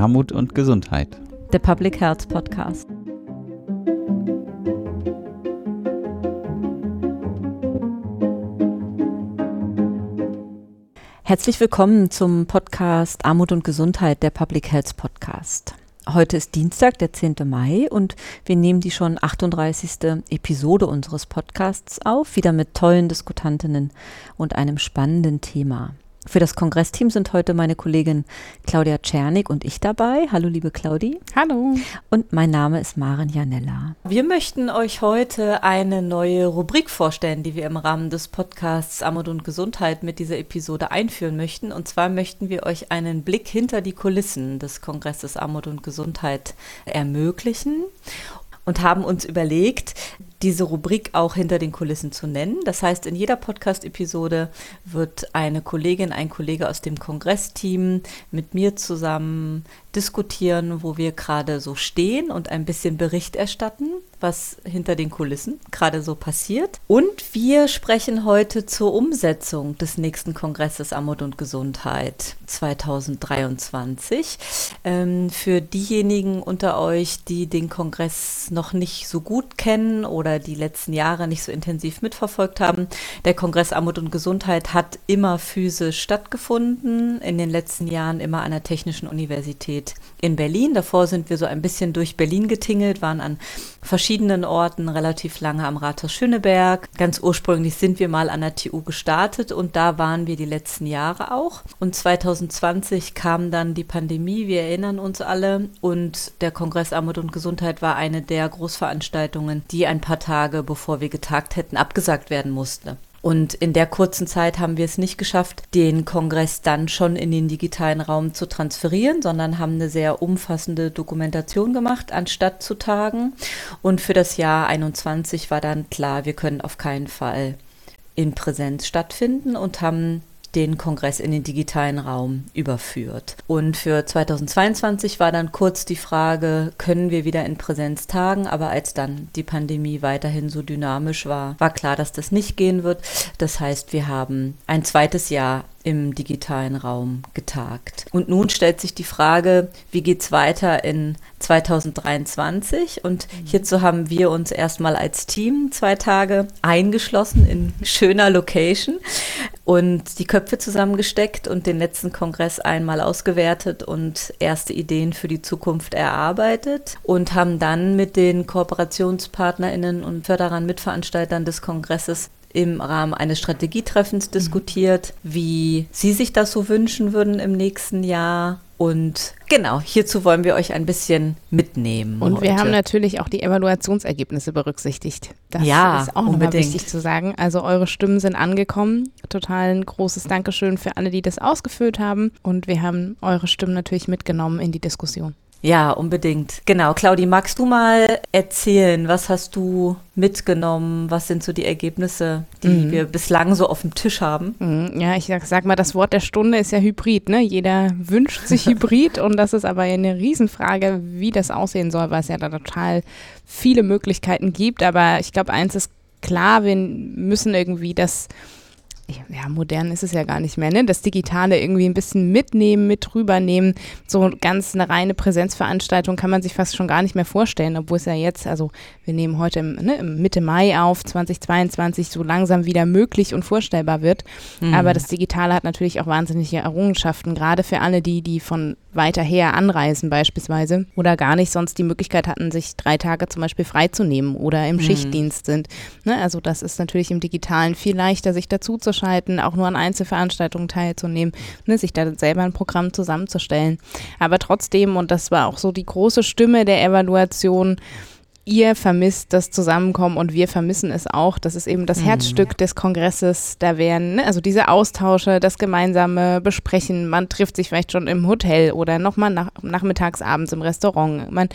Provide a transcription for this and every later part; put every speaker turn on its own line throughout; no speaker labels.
Armut und Gesundheit.
Der Public Health Podcast. Herzlich willkommen zum Podcast Armut und Gesundheit, der Public Health Podcast. Heute ist Dienstag, der 10. Mai und wir nehmen die schon 38. Episode unseres Podcasts auf, wieder mit tollen Diskutantinnen und einem spannenden Thema. Für das Kongressteam sind heute meine Kollegin Claudia Czernik und ich dabei. Hallo, liebe Claudi.
Hallo.
Und mein Name ist Maren Janella. Wir möchten euch heute eine neue Rubrik vorstellen, die wir im Rahmen des Podcasts Armut und Gesundheit mit dieser Episode einführen möchten. Und zwar möchten wir euch einen Blick hinter die Kulissen des Kongresses Armut und Gesundheit ermöglichen und haben uns überlegt, diese Rubrik auch hinter den Kulissen zu nennen. Das heißt, in jeder Podcast-Episode wird eine Kollegin, ein Kollege aus dem Kongressteam mit mir zusammen diskutieren, wo wir gerade so stehen und ein bisschen Bericht erstatten, was hinter den Kulissen gerade so passiert. Und wir sprechen heute zur Umsetzung des nächsten Kongresses Armut und Gesundheit 2023. Ähm, für diejenigen unter euch, die den Kongress noch nicht so gut kennen oder die letzten Jahre nicht so intensiv mitverfolgt haben, der Kongress Armut und Gesundheit hat immer physisch stattgefunden, in den letzten Jahren immer an der Technischen Universität Universität in Berlin. Davor sind wir so ein bisschen durch Berlin getingelt, waren an verschiedenen Orten relativ lange am Rathaus Schöneberg. Ganz ursprünglich sind wir mal an der TU gestartet und da waren wir die letzten Jahre auch. Und 2020 kam dann die Pandemie, wir erinnern uns alle. Und der Kongress Armut und Gesundheit war eine der Großveranstaltungen, die ein paar Tage bevor wir getagt hätten, abgesagt werden musste. Und in der kurzen Zeit haben wir es nicht geschafft, den Kongress dann schon in den digitalen Raum zu transferieren, sondern haben eine sehr umfassende Dokumentation gemacht, anstatt zu tagen. Und für das Jahr 21 war dann klar, wir können auf keinen Fall in Präsenz stattfinden und haben den Kongress in den digitalen Raum überführt. Und für 2022 war dann kurz die Frage, können wir wieder in Präsenz tagen? Aber als dann die Pandemie weiterhin so dynamisch war, war klar, dass das nicht gehen wird. Das heißt, wir haben ein zweites Jahr im digitalen Raum getagt. Und nun stellt sich die Frage, wie geht es weiter in 2023? Und hierzu haben wir uns erstmal als Team zwei Tage eingeschlossen in schöner Location und die Köpfe zusammengesteckt und den letzten Kongress einmal ausgewertet und erste Ideen für die Zukunft erarbeitet und haben dann mit den KooperationspartnerInnen und Förderern, Mitveranstaltern des Kongresses im Rahmen eines Strategietreffens mhm. diskutiert, wie Sie sich das so wünschen würden im nächsten Jahr. Und genau, hierzu wollen wir euch ein bisschen mitnehmen.
Und heute. wir haben natürlich auch die Evaluationsergebnisse berücksichtigt. Das ja, ist auch nochmal wichtig zu sagen. Also eure Stimmen sind angekommen. Total ein großes Dankeschön für alle, die das ausgeführt haben. Und wir haben eure Stimmen natürlich mitgenommen in die Diskussion.
Ja, unbedingt. Genau. Claudi, magst du mal erzählen, was hast du mitgenommen? Was sind so die Ergebnisse, die mhm. wir bislang so auf dem Tisch haben?
Mhm. Ja, ich sag, sag, mal, das Wort der Stunde ist ja Hybrid. Ne? Jeder wünscht sich Hybrid und das ist aber eine Riesenfrage, wie das aussehen soll, weil es ja da total viele Möglichkeiten gibt. Aber ich glaube, eins ist klar, wir müssen irgendwie das ja, modern ist es ja gar nicht mehr, ne? Das Digitale irgendwie ein bisschen mitnehmen, mit rübernehmen. So ganz eine reine Präsenzveranstaltung kann man sich fast schon gar nicht mehr vorstellen, obwohl es ja jetzt, also wir nehmen heute im, ne, Mitte Mai auf, 2022, so langsam wieder möglich und vorstellbar wird. Mhm. Aber das Digitale hat natürlich auch wahnsinnige Errungenschaften, gerade für alle die, die von weiter her anreisen beispielsweise oder gar nicht sonst die Möglichkeit hatten, sich drei Tage zum Beispiel freizunehmen oder im mhm. Schichtdienst sind. Ne? Also das ist natürlich im Digitalen viel leichter, sich dazu zu schalten, auch nur an Einzelveranstaltungen teilzunehmen, ne? sich da selber ein Programm zusammenzustellen. Aber trotzdem, und das war auch so die große Stimme der Evaluation, ihr vermisst das Zusammenkommen und wir vermissen es auch. Das ist eben das mhm. Herzstück des Kongresses. Da werden, ne, also diese Austausche, das gemeinsame Besprechen. Man trifft sich vielleicht schon im Hotel oder nochmal nach, nachmittags, abends im Restaurant. Man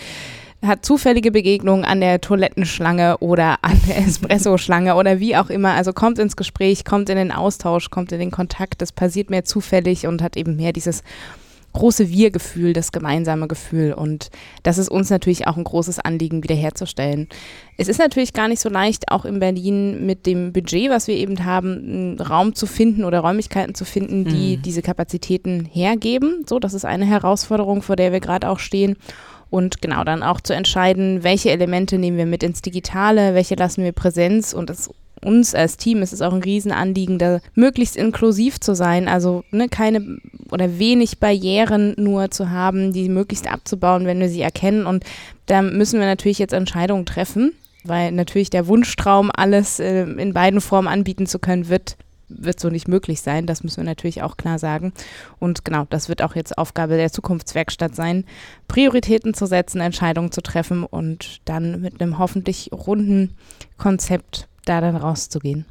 hat zufällige Begegnungen an der Toilettenschlange oder an der Espresso-Schlange oder wie auch immer. Also kommt ins Gespräch, kommt in den Austausch, kommt in den Kontakt. Das passiert mehr zufällig und hat eben mehr dieses große Wir-Gefühl, das gemeinsame Gefühl. Und das ist uns natürlich auch ein großes Anliegen, wiederherzustellen. Es ist natürlich gar nicht so leicht, auch in Berlin mit dem Budget, was wir eben haben, einen Raum zu finden oder Räumlichkeiten zu finden, die mhm. diese Kapazitäten hergeben. So, das ist eine Herausforderung, vor der wir gerade auch stehen. Und genau dann auch zu entscheiden, welche Elemente nehmen wir mit ins Digitale, welche lassen wir Präsenz und das uns als Team ist es auch ein Riesenanliegen, da möglichst inklusiv zu sein, also ne, keine oder wenig Barrieren nur zu haben, die möglichst abzubauen, wenn wir sie erkennen. Und da müssen wir natürlich jetzt Entscheidungen treffen, weil natürlich der Wunschtraum, alles äh, in beiden Formen anbieten zu können, wird wird so nicht möglich sein. Das müssen wir natürlich auch klar sagen. Und genau, das wird auch jetzt Aufgabe der Zukunftswerkstatt sein, Prioritäten zu setzen, Entscheidungen zu treffen und dann mit einem hoffentlich runden Konzept da dann rauszugehen.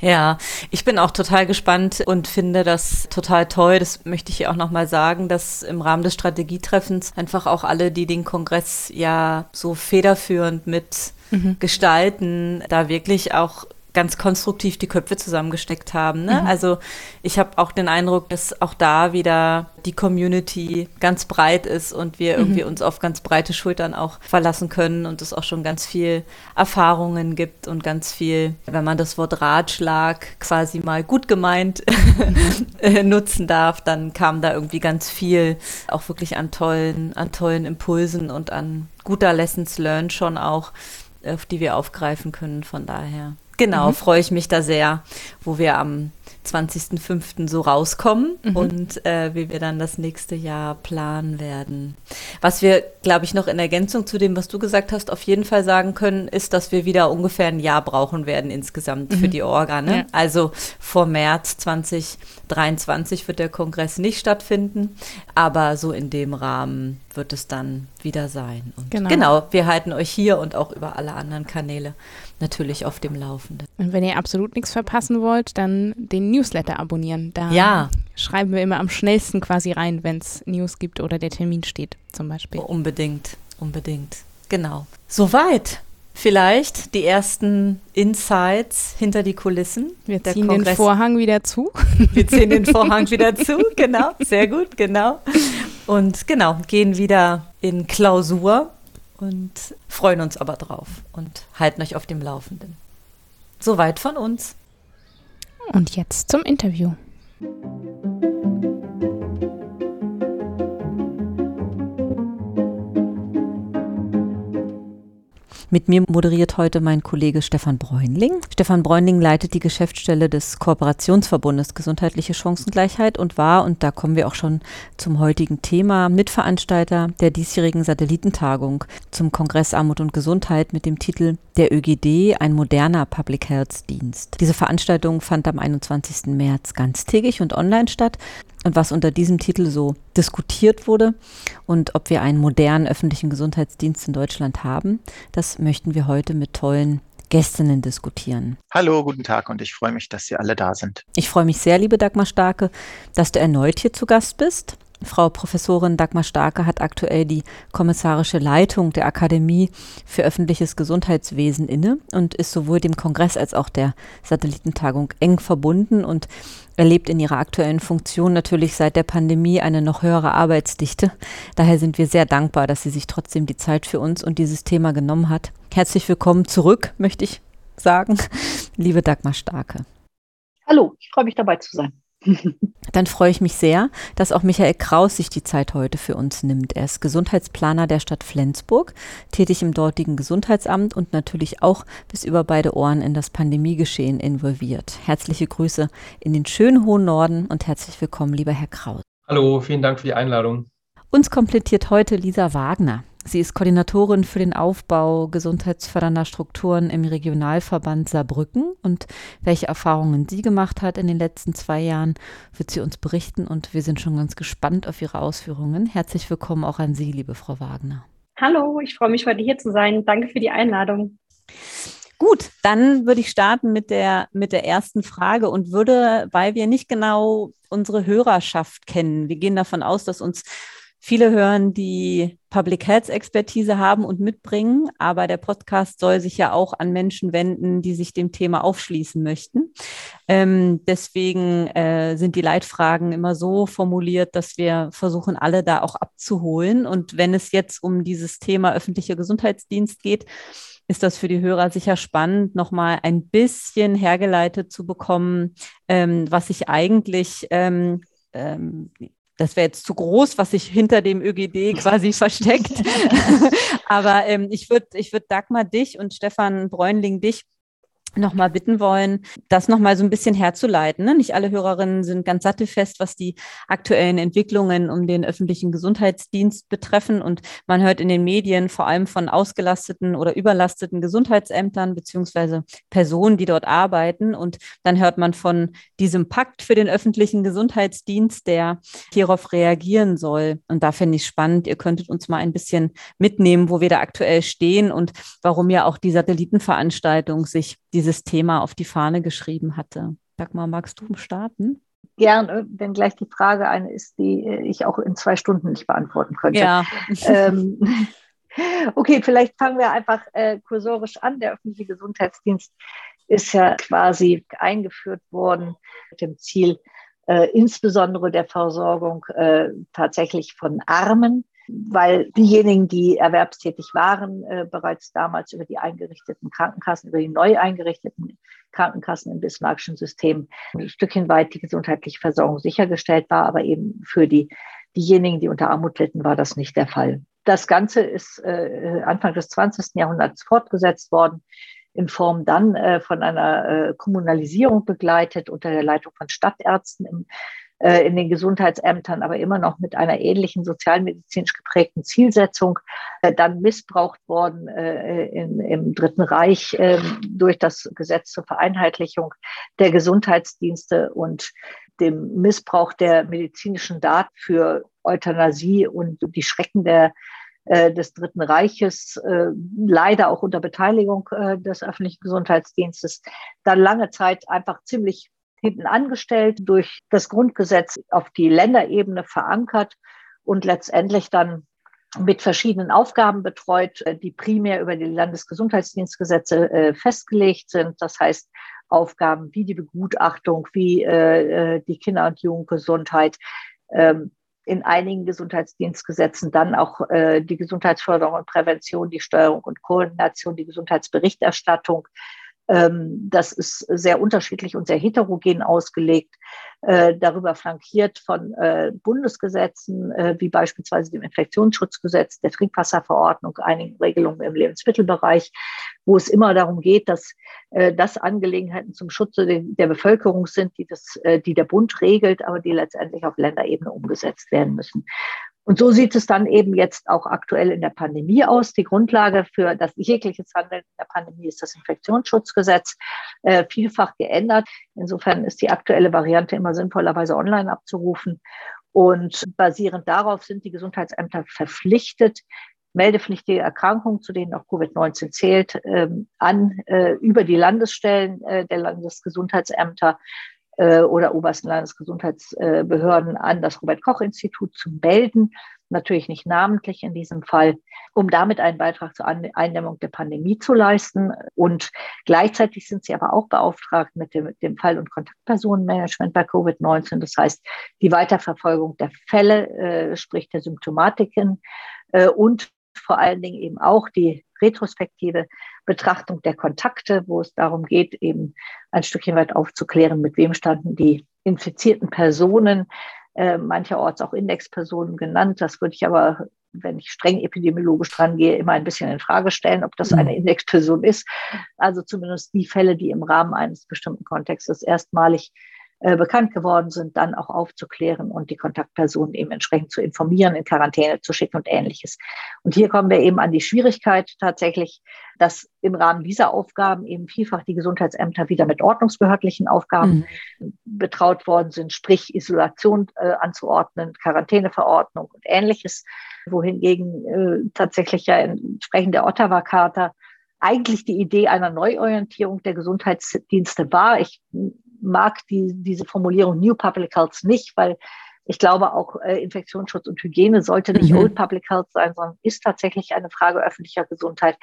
Ja, ich bin auch total gespannt und finde das total toll. Das möchte ich hier auch nochmal sagen, dass im Rahmen des Strategietreffens einfach auch alle, die den Kongress ja so federführend mit mhm. gestalten, da wirklich auch ganz konstruktiv die Köpfe zusammengesteckt haben. Ne? Mhm. Also ich habe auch den Eindruck, dass auch da wieder die Community ganz breit ist und wir mhm. irgendwie uns auf ganz breite Schultern auch verlassen können und es auch schon ganz viel Erfahrungen gibt und ganz viel, wenn man das Wort Ratschlag quasi mal gut gemeint mhm. nutzen darf, dann kam da irgendwie ganz viel auch wirklich an tollen, an tollen Impulsen und an guter Lessons learned schon auch, auf die wir aufgreifen können. Von daher. Genau, mhm. freue ich mich da sehr, wo wir am 20.05. so rauskommen mhm. und äh, wie wir dann das nächste Jahr planen werden. Was wir, glaube ich, noch in Ergänzung zu dem, was du gesagt hast, auf jeden Fall sagen können, ist, dass wir wieder ungefähr ein Jahr brauchen werden insgesamt mhm. für die Orga. Ne? Ja. Also vor März 2023 wird der Kongress nicht stattfinden, aber so in dem Rahmen wird es dann wieder sein. Und genau. genau, wir halten euch hier und auch über alle anderen Kanäle natürlich auf dem Laufenden.
Und wenn ihr absolut nichts verpassen wollt, dann den Newsletter abonnieren. Da
ja.
schreiben wir immer am schnellsten quasi rein, wenn es News gibt oder der Termin steht, zum Beispiel.
Unbedingt, unbedingt. Genau. Soweit. Vielleicht die ersten Insights hinter die Kulissen.
Wir ziehen den Vorhang wieder zu.
Wir ziehen den Vorhang wieder zu, genau. Sehr gut, genau. Und genau, gehen wieder in Klausur und freuen uns aber drauf und halten euch auf dem Laufenden. Soweit von uns.
Und jetzt zum Interview.
Mit mir moderiert heute mein Kollege Stefan Bräunling. Stefan Bräunling leitet die Geschäftsstelle des Kooperationsverbundes Gesundheitliche Chancengleichheit und war, und da kommen wir auch schon zum heutigen Thema, Mitveranstalter der diesjährigen Satellitentagung zum Kongress Armut und Gesundheit mit dem Titel Der ÖGD, ein moderner Public Health Dienst. Diese Veranstaltung fand am 21. März ganztägig und online statt und was unter diesem Titel so diskutiert wurde und ob wir einen modernen öffentlichen Gesundheitsdienst in Deutschland haben, das möchten wir heute mit tollen Gästinnen diskutieren.
Hallo, guten Tag und ich freue mich, dass Sie alle da sind.
Ich freue mich sehr, liebe Dagmar Starke, dass du erneut hier zu Gast bist. Frau Professorin Dagmar Starke hat aktuell die kommissarische Leitung der Akademie für öffentliches Gesundheitswesen inne und ist sowohl dem Kongress als auch der Satellitentagung eng verbunden und erlebt in ihrer aktuellen Funktion natürlich seit der Pandemie eine noch höhere Arbeitsdichte. Daher sind wir sehr dankbar, dass sie sich trotzdem die Zeit für uns und dieses Thema genommen hat. Herzlich willkommen zurück, möchte ich sagen, liebe Dagmar Starke.
Hallo, ich freue mich dabei zu sein.
Dann freue ich mich sehr, dass auch Michael Kraus sich die Zeit heute für uns nimmt. Er ist Gesundheitsplaner der Stadt Flensburg, tätig im dortigen Gesundheitsamt und natürlich auch bis über beide Ohren in das Pandemiegeschehen involviert. Herzliche Grüße in den schönen hohen Norden und herzlich willkommen, lieber Herr Kraus.
Hallo, vielen Dank für die Einladung.
Uns komplettiert heute Lisa Wagner. Sie ist Koordinatorin für den Aufbau gesundheitsfördernder Strukturen im Regionalverband Saarbrücken und welche Erfahrungen sie gemacht hat in den letzten zwei Jahren, wird sie uns berichten und wir sind schon ganz gespannt auf ihre Ausführungen. Herzlich willkommen auch an Sie, liebe Frau Wagner.
Hallo, ich freue mich heute hier zu sein. Danke für die Einladung.
Gut, dann würde ich starten mit der, mit der ersten Frage und würde, weil wir nicht genau unsere Hörerschaft kennen, wir gehen davon aus, dass uns viele hören, die Public Health Expertise haben und mitbringen, aber der Podcast soll sich ja auch an Menschen wenden, die sich dem Thema aufschließen möchten. Ähm, deswegen äh, sind die Leitfragen immer so formuliert, dass wir versuchen, alle da auch abzuholen. Und wenn es jetzt um dieses Thema öffentlicher Gesundheitsdienst geht, ist das für die Hörer sicher spannend, nochmal ein bisschen hergeleitet zu bekommen, ähm, was sich eigentlich ähm, ähm, das wäre jetzt zu groß, was sich hinter dem ÖGD quasi versteckt. Aber ähm, ich würde ich würd Dagmar dich und Stefan Bräunling dich nochmal bitten wollen, das nochmal so ein bisschen herzuleiten. Ne? Nicht alle Hörerinnen sind ganz sattelfest, was die aktuellen Entwicklungen um den öffentlichen Gesundheitsdienst betreffen. Und man hört in den Medien vor allem von ausgelasteten oder überlasteten Gesundheitsämtern beziehungsweise Personen, die dort arbeiten. Und dann hört man von diesem Pakt für den öffentlichen Gesundheitsdienst, der hierauf reagieren soll. Und da finde ich spannend, ihr könntet uns mal ein bisschen mitnehmen, wo wir da aktuell stehen und warum ja auch die Satellitenveranstaltung sich dieses Thema auf die Fahne geschrieben hatte. Dagmar, magst du starten?
Gerne, wenn gleich die Frage eine ist, die ich auch in zwei Stunden nicht beantworten könnte.
Ja.
Ähm, okay, vielleicht fangen wir einfach äh, kursorisch an. Der öffentliche Gesundheitsdienst ist ja quasi eingeführt worden mit dem Ziel, äh, insbesondere der Versorgung äh, tatsächlich von Armen weil diejenigen, die erwerbstätig waren, äh, bereits damals über die eingerichteten Krankenkassen, über die neu eingerichteten Krankenkassen im Bismarckschen System ein Stückchen weit die gesundheitliche Versorgung sichergestellt war, aber eben für die, diejenigen, die unter Armut litten, war das nicht der Fall. Das Ganze ist äh, Anfang des 20. Jahrhunderts fortgesetzt worden in Form dann äh, von einer äh, Kommunalisierung begleitet unter der Leitung von Stadtärzten im äh, in den Gesundheitsämtern, aber immer noch mit einer ähnlichen sozialmedizinisch geprägten Zielsetzung, äh, dann missbraucht worden äh, in, im Dritten Reich ähm, durch das Gesetz zur Vereinheitlichung der Gesundheitsdienste und dem Missbrauch der medizinischen Daten für Euthanasie und die Schrecken der des Dritten Reiches, äh, leider auch unter Beteiligung äh, des öffentlichen Gesundheitsdienstes, dann lange Zeit einfach ziemlich hinten angestellt, durch das Grundgesetz auf die Länderebene verankert und letztendlich dann mit verschiedenen Aufgaben betreut, äh, die primär über die Landesgesundheitsdienstgesetze äh, festgelegt sind. Das heißt, Aufgaben wie die Begutachtung, wie äh, die Kinder- und Jugendgesundheit, ähm, in einigen Gesundheitsdienstgesetzen dann auch die Gesundheitsförderung und Prävention, die Steuerung und Koordination, die Gesundheitsberichterstattung, das ist sehr unterschiedlich und sehr heterogen ausgelegt, äh, darüber flankiert von äh, Bundesgesetzen, äh, wie beispielsweise dem Infektionsschutzgesetz, der Trinkwasserverordnung, einigen Regelungen im Lebensmittelbereich, wo es immer darum geht, dass das Angelegenheiten zum Schutze der Bevölkerung sind, die, das, die der Bund regelt, aber die letztendlich auf Länderebene umgesetzt werden müssen. Und so sieht es dann eben jetzt auch aktuell in der Pandemie aus. Die Grundlage für das jegliches Handeln in der Pandemie ist das Infektionsschutzgesetz, äh, vielfach geändert. Insofern ist die aktuelle Variante immer sinnvollerweise online abzurufen. Und basierend darauf sind die Gesundheitsämter verpflichtet, meldepflichtige Erkrankungen, zu denen auch Covid-19 zählt, ähm, an äh, über die Landesstellen äh, der Landesgesundheitsämter äh, oder obersten Landesgesundheitsbehörden an das Robert-Koch-Institut zu melden, natürlich nicht namentlich in diesem Fall, um damit einen Beitrag zur Eindämmung der Pandemie zu leisten. Und gleichzeitig sind sie aber auch beauftragt mit dem, dem Fall- und Kontaktpersonenmanagement bei Covid-19. Das heißt, die Weiterverfolgung der Fälle, äh, sprich der Symptomatiken äh, und vor allen Dingen eben auch die retrospektive Betrachtung der Kontakte, wo es darum geht, eben ein Stückchen weit aufzuklären, mit wem standen die infizierten Personen, äh, mancherorts auch Indexpersonen genannt. Das würde ich aber, wenn ich streng epidemiologisch dran gehe, immer ein bisschen in Frage stellen, ob das eine mhm. Indexperson ist. Also zumindest die Fälle, die im Rahmen eines bestimmten Kontextes erstmalig äh, bekannt geworden sind, dann auch aufzuklären und die Kontaktpersonen eben entsprechend zu informieren, in Quarantäne zu schicken und ähnliches. Und hier kommen wir eben an die Schwierigkeit tatsächlich, dass im Rahmen dieser Aufgaben eben vielfach die Gesundheitsämter wieder mit ordnungsbehördlichen Aufgaben mhm. betraut worden sind, sprich Isolation äh, anzuordnen, Quarantäneverordnung und ähnliches, wohingegen äh, tatsächlich ja entsprechend der Ottawa-Charta eigentlich die Idee einer Neuorientierung der Gesundheitsdienste war. Ich mag die, diese Formulierung New Public Health nicht, weil Ich glaube auch äh, Infektionsschutz und Hygiene sollte nicht mhm. Old Public Health sein, sondern ist tatsächlich eine Frage öffentlicher Gesundheit.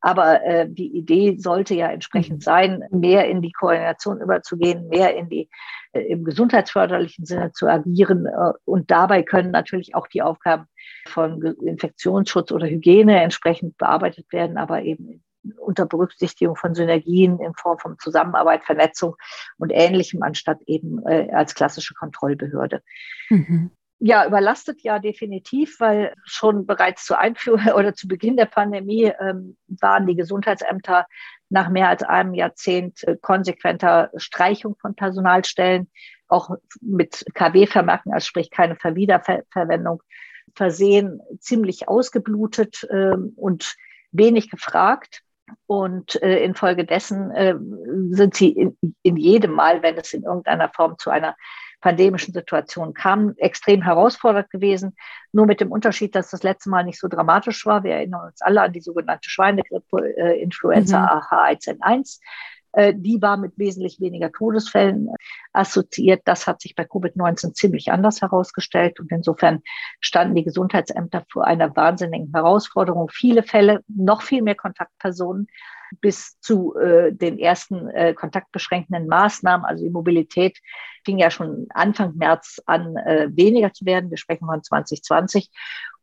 Aber äh, die Idee sollte ja entsprechend mhm. sein, mehr in die Koordination überzugehen, mehr in die äh, im gesundheitsförderlichen Sinne zu agieren. Äh, und dabei können natürlich auch die Aufgaben von Infektionsschutz oder Hygiene entsprechend bearbeitet werden, aber eben unter Berücksichtigung von Synergien in Form von Zusammenarbeit, Vernetzung und Ähnlichem, anstatt eben äh, als klassische Kontrollbehörde. Mhm. Ja, überlastet ja definitiv, weil schon bereits zur Einführung oder zu Beginn der Pandemie ähm, waren die Gesundheitsämter nach mehr als einem Jahrzehnt äh, konsequenter Streichung von Personalstellen, auch mit KW-Vermerken, also sprich keine Verwiederverwendung, versehen, ziemlich ausgeblutet ähm, und wenig gefragt. Und äh, infolgedessen äh, sind sie in, in jedem Mal, wenn es in irgendeiner Form zu einer pandemischen Situation kam, extrem herausfordernd gewesen. Nur mit dem Unterschied, dass das letzte Mal nicht so dramatisch war. Wir erinnern uns alle an die sogenannte Schweinegrippe, äh, Influenza mhm. H1N1. Äh, die war mit wesentlich weniger Todesfällen assoziiert. Das hat sich bei Covid-19 ziemlich anders herausgestellt. Und insofern standen die Gesundheitsämter vor einer wahnsinnigen Herausforderung. Viele Fälle, noch viel mehr Kontaktpersonen bis zu äh, den ersten äh, kontaktbeschränkenden Maßnahmen. Also die Mobilität fing ja schon Anfang März an, äh, weniger zu werden. Wir sprechen von 2020.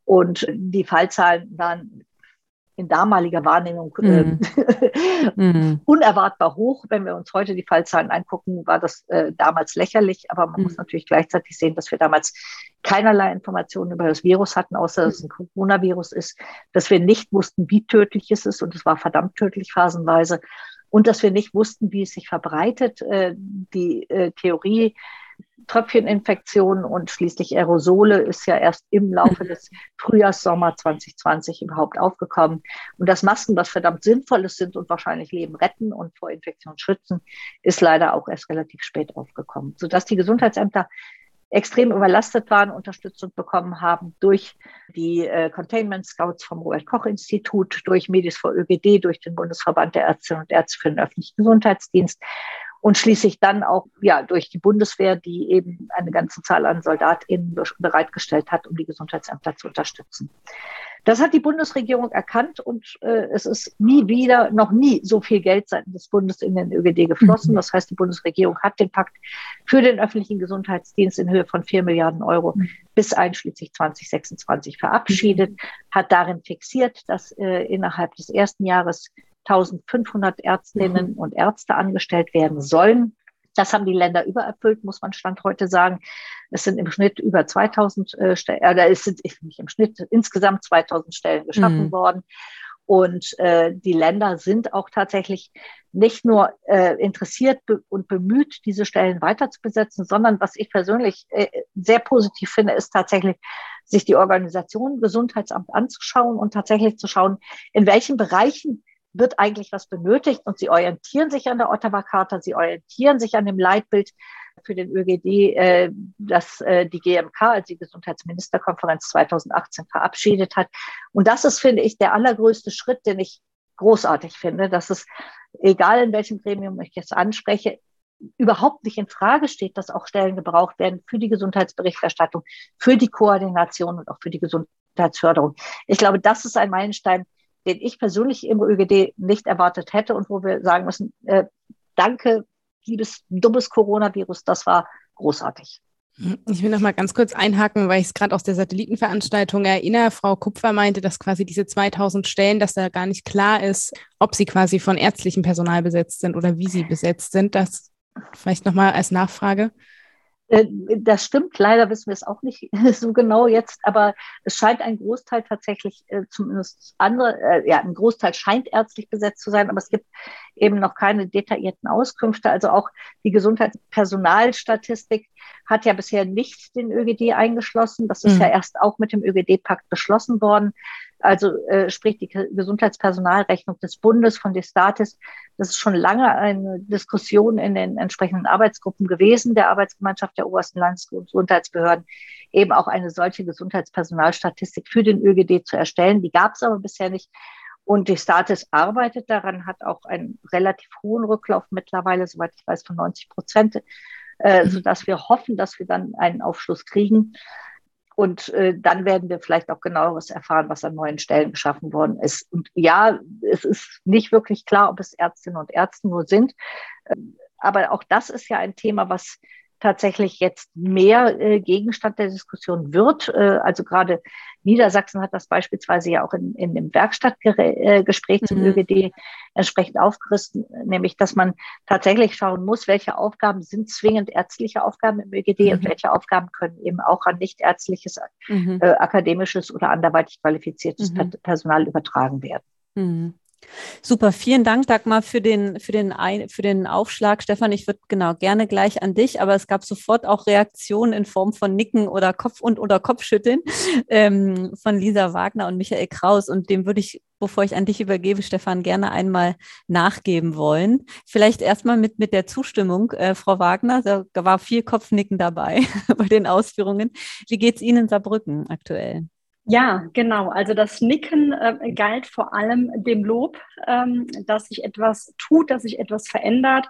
Und die Fallzahlen waren in damaliger Wahrnehmung äh, mm. unerwartbar hoch. Wenn wir uns heute die Fallzahlen angucken, war das äh, damals lächerlich. Aber man mm. muss natürlich gleichzeitig sehen, dass wir damals keinerlei Informationen über das Virus hatten, außer dass es ein Coronavirus ist, dass wir nicht wussten, wie tödlich es ist. Und es war verdammt tödlich phasenweise. Und dass wir nicht wussten, wie es sich verbreitet. Äh, die äh, Theorie Tröpfcheninfektionen und schließlich Aerosole ist ja erst im Laufe des Frühjahrs, Sommer 2020 überhaupt aufgekommen. Und dass Masken was verdammt Sinnvolles sind und wahrscheinlich Leben retten und vor Infektion schützen, ist leider auch erst relativ spät aufgekommen, sodass die Gesundheitsämter extrem überlastet waren, Unterstützung bekommen haben durch die äh, Containment Scouts vom Robert Koch Institut, durch Medis vor ÖGD, durch den Bundesverband der Ärztinnen und Ärzte für den öffentlichen Gesundheitsdienst und schließlich dann auch ja durch die Bundeswehr, die eben eine ganze Zahl an SoldatInnen bereitgestellt hat, um die Gesundheitsämter zu unterstützen. Das hat die Bundesregierung erkannt und äh, es ist nie wieder, noch nie so viel Geld seitens des Bundes in den ÖGD geflossen. Mhm. Das heißt, die Bundesregierung hat den Pakt für den öffentlichen Gesundheitsdienst in Höhe von vier Milliarden Euro mhm. bis einschließlich 2026 verabschiedet, mhm. hat darin fixiert, dass äh, innerhalb des ersten Jahres 1500 Ärztinnen mhm. und Ärzte angestellt werden sollen. Das haben die Länder übererfüllt, muss man Stand heute sagen. Es sind im Schnitt über 2000 äh, Stellen, äh, es sind nicht im Schnitt insgesamt 2000 Stellen geschaffen mhm. worden. Und äh, die Länder sind auch tatsächlich nicht nur äh, interessiert be und bemüht, diese Stellen weiter zu besetzen, sondern was ich persönlich äh, sehr positiv finde, ist tatsächlich, sich die Organisation Gesundheitsamt anzuschauen und tatsächlich zu schauen, in welchen Bereichen wird eigentlich was benötigt und sie orientieren sich an der Ottawa Charta, sie orientieren sich an dem Leitbild für den ÖGD, äh, das äh, die GMK, also die Gesundheitsministerkonferenz 2018 verabschiedet hat. Und das ist, finde ich, der allergrößte Schritt, den ich großartig finde, dass es, egal in welchem Gremium ich jetzt anspreche, überhaupt nicht in Frage steht, dass auch Stellen gebraucht werden für die Gesundheitsberichterstattung, für die Koordination und auch für die Gesundheitsförderung. Ich glaube, das ist ein Meilenstein, den ich persönlich im ÖGD nicht erwartet hätte und wo wir sagen müssen, äh, danke, liebes dummes Coronavirus, das war großartig.
Ich will noch mal ganz kurz einhaken, weil ich es gerade aus der Satellitenveranstaltung erinnere. Frau Kupfer meinte, dass quasi diese 2000 Stellen, dass da gar nicht klar ist, ob sie quasi von ärztlichem Personal besetzt sind oder wie sie besetzt sind. Das vielleicht noch mal als Nachfrage.
Äh, das stimmt, leider wissen wir es auch nicht so genau jetzt, aber es scheint ein Großteil tatsächlich, äh, zumindest andere, äh, ja, ein Großteil scheint ärztlich besetzt zu sein, aber es gibt eben noch keine detaillierten Auskünfte. Also auch die Gesundheitspersonalstatistik hat ja bisher nicht den ÖGD eingeschlossen. Das ist mhm. ja erst auch mit dem ÖGD-Pakt beschlossen worden. Also äh, sprich die Gesundheitspersonalrechnung des Bundes von Destatis. Das ist schon lange eine Diskussion in den entsprechenden Arbeitsgruppen gewesen, der Arbeitsgemeinschaft der obersten Landesgesundheitsbehörden, eben auch eine solche Gesundheitspersonalstatistik für den ÖGD zu erstellen. Die gab es aber bisher nicht. Und die Status arbeitet daran, hat auch einen relativ hohen Rücklauf mittlerweile, soweit ich weiß, von 90 Prozent äh, sodass wir hoffen, dass wir dann einen Aufschluss kriegen. Und äh, dann werden wir vielleicht auch genaueres erfahren, was an neuen Stellen geschaffen worden ist. Und ja, es ist nicht wirklich klar, ob es Ärztinnen und Ärzte nur sind. Ähm, aber auch das ist ja ein Thema, was tatsächlich jetzt mehr äh, Gegenstand der Diskussion wird. Äh, also gerade Niedersachsen hat das beispielsweise ja auch in, in dem Werkstattgespräch zum mhm. ÖGD entsprechend aufgerissen, nämlich dass man tatsächlich schauen muss, welche Aufgaben sind zwingend ärztliche Aufgaben im ÖGD mhm. und welche Aufgaben können eben auch an nichtärztliches, mhm. äh, akademisches oder anderweitig qualifiziertes mhm. Personal übertragen werden.
Super, vielen Dank, Dagmar, für den, für den, Ein für den Aufschlag. Stefan, ich würde genau gerne gleich an dich, aber es gab sofort auch Reaktionen in Form von Nicken oder Kopf- und oder Kopfschütteln ähm, von Lisa Wagner und Michael Kraus. Und dem würde ich, bevor ich an dich übergebe, Stefan, gerne einmal nachgeben wollen. Vielleicht erstmal mit, mit der Zustimmung, äh, Frau Wagner, da war viel Kopfnicken dabei bei den Ausführungen. Wie geht es Ihnen in Saarbrücken aktuell?
Ja, genau. Also das Nicken äh, galt vor allem dem Lob, ähm, dass sich etwas tut, dass sich etwas verändert.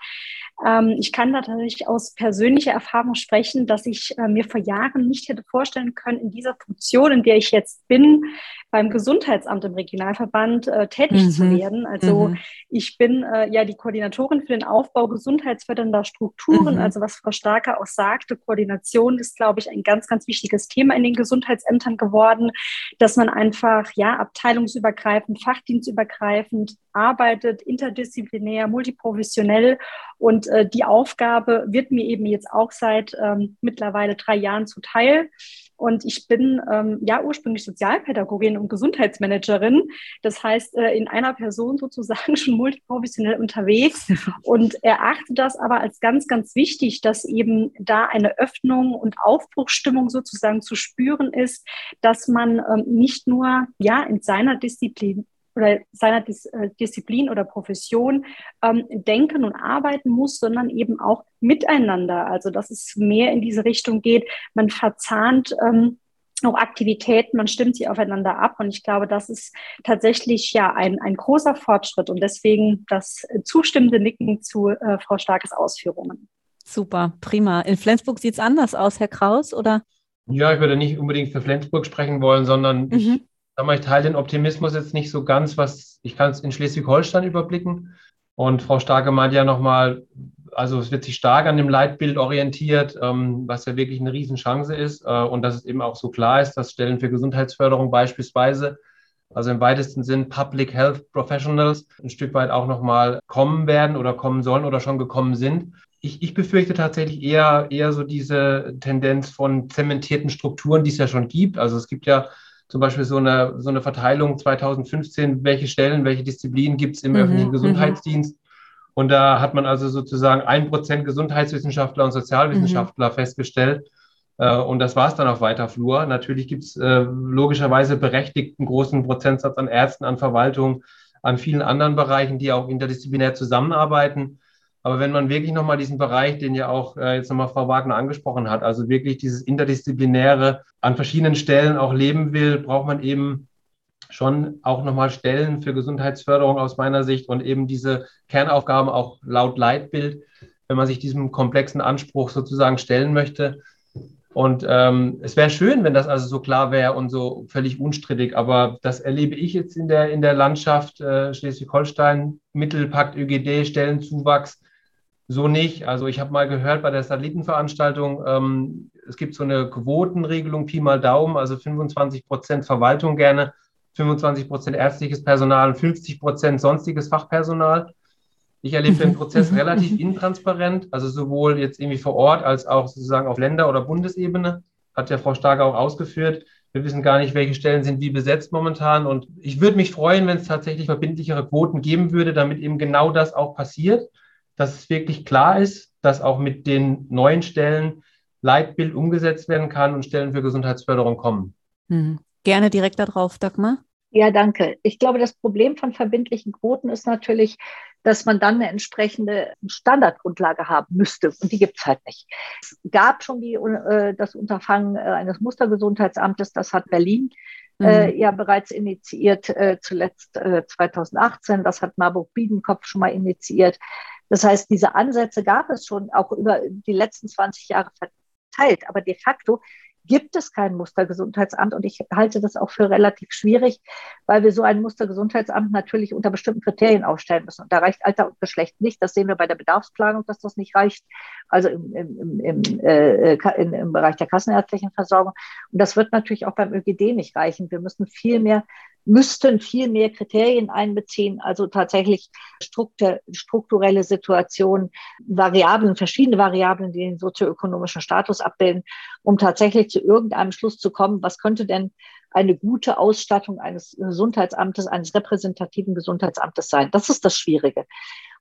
Ähm, ich kann da tatsächlich aus persönlicher Erfahrung sprechen, dass ich äh, mir vor Jahren nicht hätte vorstellen können, in dieser Funktion, in der ich jetzt bin, beim Gesundheitsamt im Regionalverband äh, tätig mhm. zu werden. Also mhm. ich bin äh, ja die Koordinatorin für den Aufbau gesundheitsfördernder Strukturen. Mhm. Also was Frau Starker auch sagte, Koordination ist, glaube ich, ein ganz, ganz wichtiges Thema in den Gesundheitsämtern geworden, dass man einfach ja abteilungsübergreifend, fachdienstübergreifend arbeitet, interdisziplinär, multiprofessionell. Und äh, die Aufgabe wird mir eben jetzt auch seit ähm, mittlerweile drei Jahren zuteil. Und ich bin ähm, ja ursprünglich Sozialpädagogin und Gesundheitsmanagerin. Das heißt, äh, in einer Person sozusagen schon multiprofessionell unterwegs und erachte das aber als ganz, ganz wichtig, dass eben da eine Öffnung und Aufbruchsstimmung sozusagen zu spüren ist, dass man ähm, nicht nur ja in seiner Disziplin oder seiner Dis äh, Disziplin oder Profession ähm, denken und arbeiten muss, sondern eben auch miteinander. Also dass es mehr in diese Richtung geht. Man verzahnt ähm, auch Aktivitäten, man stimmt sie aufeinander ab. Und ich glaube, das ist tatsächlich ja ein, ein großer Fortschritt und deswegen das zustimmende Nicken zu äh, Frau Starkes Ausführungen.
Super, prima. In Flensburg sieht es anders aus, Herr Kraus, oder?
Ja, ich würde nicht unbedingt für Flensburg sprechen wollen, sondern mhm. ich sag mal, ich teile den Optimismus jetzt nicht so ganz, was ich kann es in Schleswig-Holstein überblicken. Und Frau Starke meint ja nochmal, also es wird sich stark an dem Leitbild orientiert, ähm, was ja wirklich eine Riesenchance ist. Äh, und dass es eben auch so klar ist, dass Stellen für Gesundheitsförderung beispielsweise, also im weitesten Sinn Public Health Professionals, ein Stück weit auch nochmal kommen werden oder kommen sollen oder schon gekommen sind. Ich, ich befürchte tatsächlich eher, eher so diese Tendenz von zementierten Strukturen, die es ja schon gibt. Also es gibt ja zum Beispiel so eine, so eine Verteilung 2015, welche Stellen, welche Disziplinen gibt es im mhm, öffentlichen mhm. Gesundheitsdienst. Und da hat man also sozusagen ein Prozent Gesundheitswissenschaftler und Sozialwissenschaftler mhm. festgestellt. Äh, und das war es dann auf weiter Flur. Natürlich gibt es äh, logischerweise berechtigten großen Prozentsatz an Ärzten, an Verwaltung, an vielen anderen Bereichen, die auch interdisziplinär zusammenarbeiten. Aber wenn man wirklich nochmal diesen Bereich, den ja auch äh, jetzt nochmal Frau Wagner angesprochen hat, also wirklich dieses Interdisziplinäre an verschiedenen Stellen auch leben will, braucht man eben schon auch nochmal Stellen für Gesundheitsförderung aus meiner Sicht und eben diese Kernaufgaben auch laut Leitbild, wenn man sich diesem komplexen Anspruch sozusagen stellen möchte. Und ähm, es wäre schön, wenn das also so klar wäre und so völlig unstrittig, aber das erlebe ich jetzt in der, in der Landschaft äh, Schleswig-Holstein, Mittelpakt, ÖGD, Stellenzuwachs so nicht. Also ich habe mal gehört bei der Satellitenveranstaltung, ähm, es gibt so eine Quotenregelung, Pi mal Daumen, also 25 Prozent Verwaltung gerne, 25 Prozent ärztliches Personal und 50 Prozent sonstiges Fachpersonal. Ich erlebe den Prozess relativ intransparent, also sowohl jetzt irgendwie vor Ort als auch sozusagen auf Länder- oder Bundesebene. Hat ja Frau Starke auch ausgeführt. Wir wissen gar nicht, welche Stellen sind wie besetzt momentan. Und ich würde mich freuen, wenn es tatsächlich verbindlichere Quoten geben würde, damit eben genau das auch passiert dass es wirklich klar ist, dass auch mit den neuen Stellen Leitbild umgesetzt werden kann und Stellen für Gesundheitsförderung kommen.
Hm. Gerne direkt darauf, Dagmar.
Ja, danke. Ich glaube, das Problem von verbindlichen Quoten ist natürlich, dass man dann eine entsprechende Standardgrundlage haben müsste. Und die gibt es halt nicht. Es gab schon die, äh, das Unterfangen äh, eines Mustergesundheitsamtes, das hat Berlin äh, mhm. ja bereits initiiert, äh, zuletzt 2018. Das hat Marburg Biedenkopf schon mal initiiert. Das heißt, diese Ansätze gab es schon auch über die letzten 20 Jahre verteilt. Aber de facto gibt es kein Mustergesundheitsamt und ich halte das auch für relativ schwierig, weil wir so ein Mustergesundheitsamt natürlich unter bestimmten Kriterien aufstellen müssen. Und da reicht Alter und Geschlecht nicht. Das sehen wir bei der Bedarfsplanung, dass das nicht reicht, also im, im, im, äh, in, im Bereich der kassenärztlichen Versorgung. Und das wird natürlich auch beim ÖGD nicht reichen. Wir müssen viel mehr müssten viel mehr Kriterien einbeziehen, also tatsächlich strukturelle Situationen, Variablen, verschiedene Variablen, die den sozioökonomischen Status abbilden, um tatsächlich zu irgendeinem Schluss zu kommen, was könnte denn eine gute Ausstattung eines Gesundheitsamtes, eines repräsentativen Gesundheitsamtes sein. Das ist das Schwierige.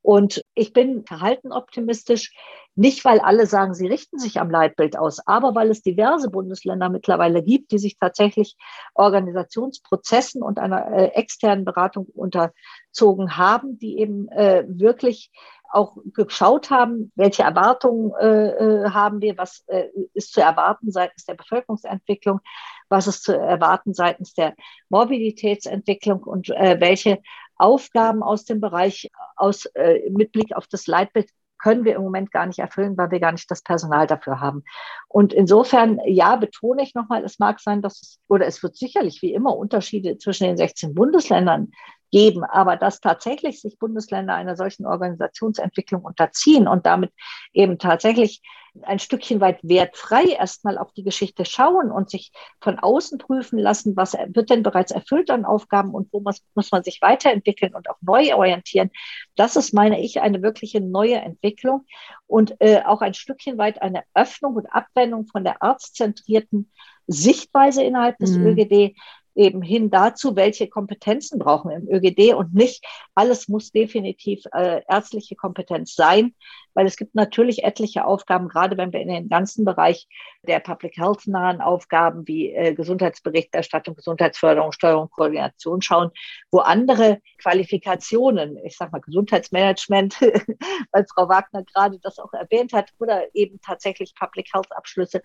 Und ich bin verhalten optimistisch, nicht weil alle sagen, sie richten sich am Leitbild aus, aber weil es diverse Bundesländer mittlerweile gibt, die sich tatsächlich Organisationsprozessen und einer äh, externen Beratung unterzogen haben, die eben äh, wirklich auch geschaut haben, welche Erwartungen äh, äh haben wir, was äh, ist zu erwarten seitens der Bevölkerungsentwicklung, was ist zu erwarten seitens der Mobilitätsentwicklung und äh, welche Aufgaben aus dem Bereich aus, äh, mit Blick auf das Leitbild können wir im Moment gar nicht erfüllen, weil wir gar nicht das Personal dafür haben. Und insofern, ja, betone ich nochmal, es mag sein, dass es, oder es wird sicherlich wie immer Unterschiede zwischen den 16 Bundesländern geben. Aber dass tatsächlich sich Bundesländer einer solchen Organisationsentwicklung unterziehen und damit eben tatsächlich ein Stückchen weit wertfrei erstmal auf die Geschichte schauen und sich von außen prüfen lassen, was wird denn bereits erfüllt an Aufgaben und wo muss, muss man sich weiterentwickeln und auch neu orientieren. Das ist, meine ich, eine wirkliche neue Entwicklung und äh, auch ein Stückchen weit eine Öffnung und Abwendung von der arztzentrierten Sichtweise innerhalb des mhm. ÖGD eben hin dazu, welche Kompetenzen brauchen wir im ÖGD und nicht alles muss definitiv äh, ärztliche Kompetenz sein, weil es gibt natürlich etliche Aufgaben, gerade wenn wir in den ganzen Bereich der Public Health nahen Aufgaben wie äh, Gesundheitsberichterstattung, Gesundheitsförderung, Steuerung, Koordination schauen, wo andere Qualifikationen, ich sage mal Gesundheitsmanagement, weil Frau Wagner gerade das auch erwähnt hat, oder eben tatsächlich Public Health Abschlüsse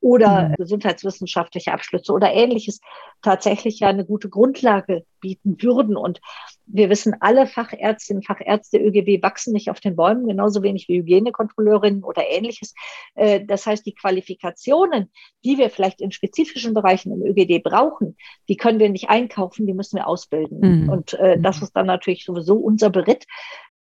oder mhm. gesundheitswissenschaftliche Abschlüsse oder ähnliches tatsächlich ja eine gute Grundlage bieten würden. Und wir wissen, alle Fachärztinnen, Fachärzte ÖGB wachsen nicht auf den Bäumen, genauso wenig wie Hygienekontrolleurinnen oder ähnliches. Äh, das heißt, die Qualifikationen, die wir vielleicht in spezifischen Bereichen im ÖGD brauchen, die können wir nicht einkaufen, die müssen wir ausbilden. Mhm. Und äh, das mhm. ist dann natürlich sowieso unser Beritt,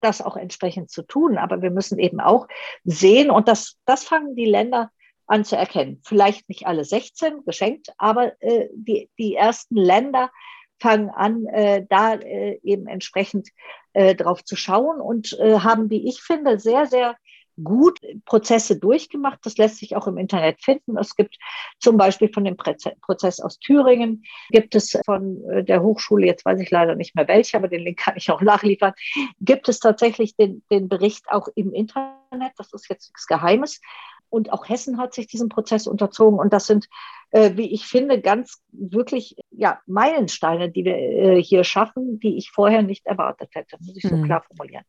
das auch entsprechend zu tun. Aber wir müssen eben auch sehen, und das, das fangen die Länder anzuerkennen. Vielleicht nicht alle 16 geschenkt, aber äh, die, die ersten Länder fangen an, äh, da äh, eben entsprechend äh, drauf zu schauen und äh, haben, wie ich finde, sehr, sehr gut Prozesse durchgemacht. Das lässt sich auch im Internet finden. Es gibt zum Beispiel von dem Prozess aus Thüringen, gibt es von äh, der Hochschule, jetzt weiß ich leider nicht mehr welche, aber den Link kann ich auch nachliefern, gibt es tatsächlich den, den Bericht auch im Internet. Das ist jetzt nichts Geheimes. Und auch Hessen hat sich diesem Prozess unterzogen. Und das sind, äh, wie ich finde, ganz wirklich ja, Meilensteine, die wir äh, hier schaffen, die ich vorher nicht erwartet hätte, muss ich so mhm. klar formulieren.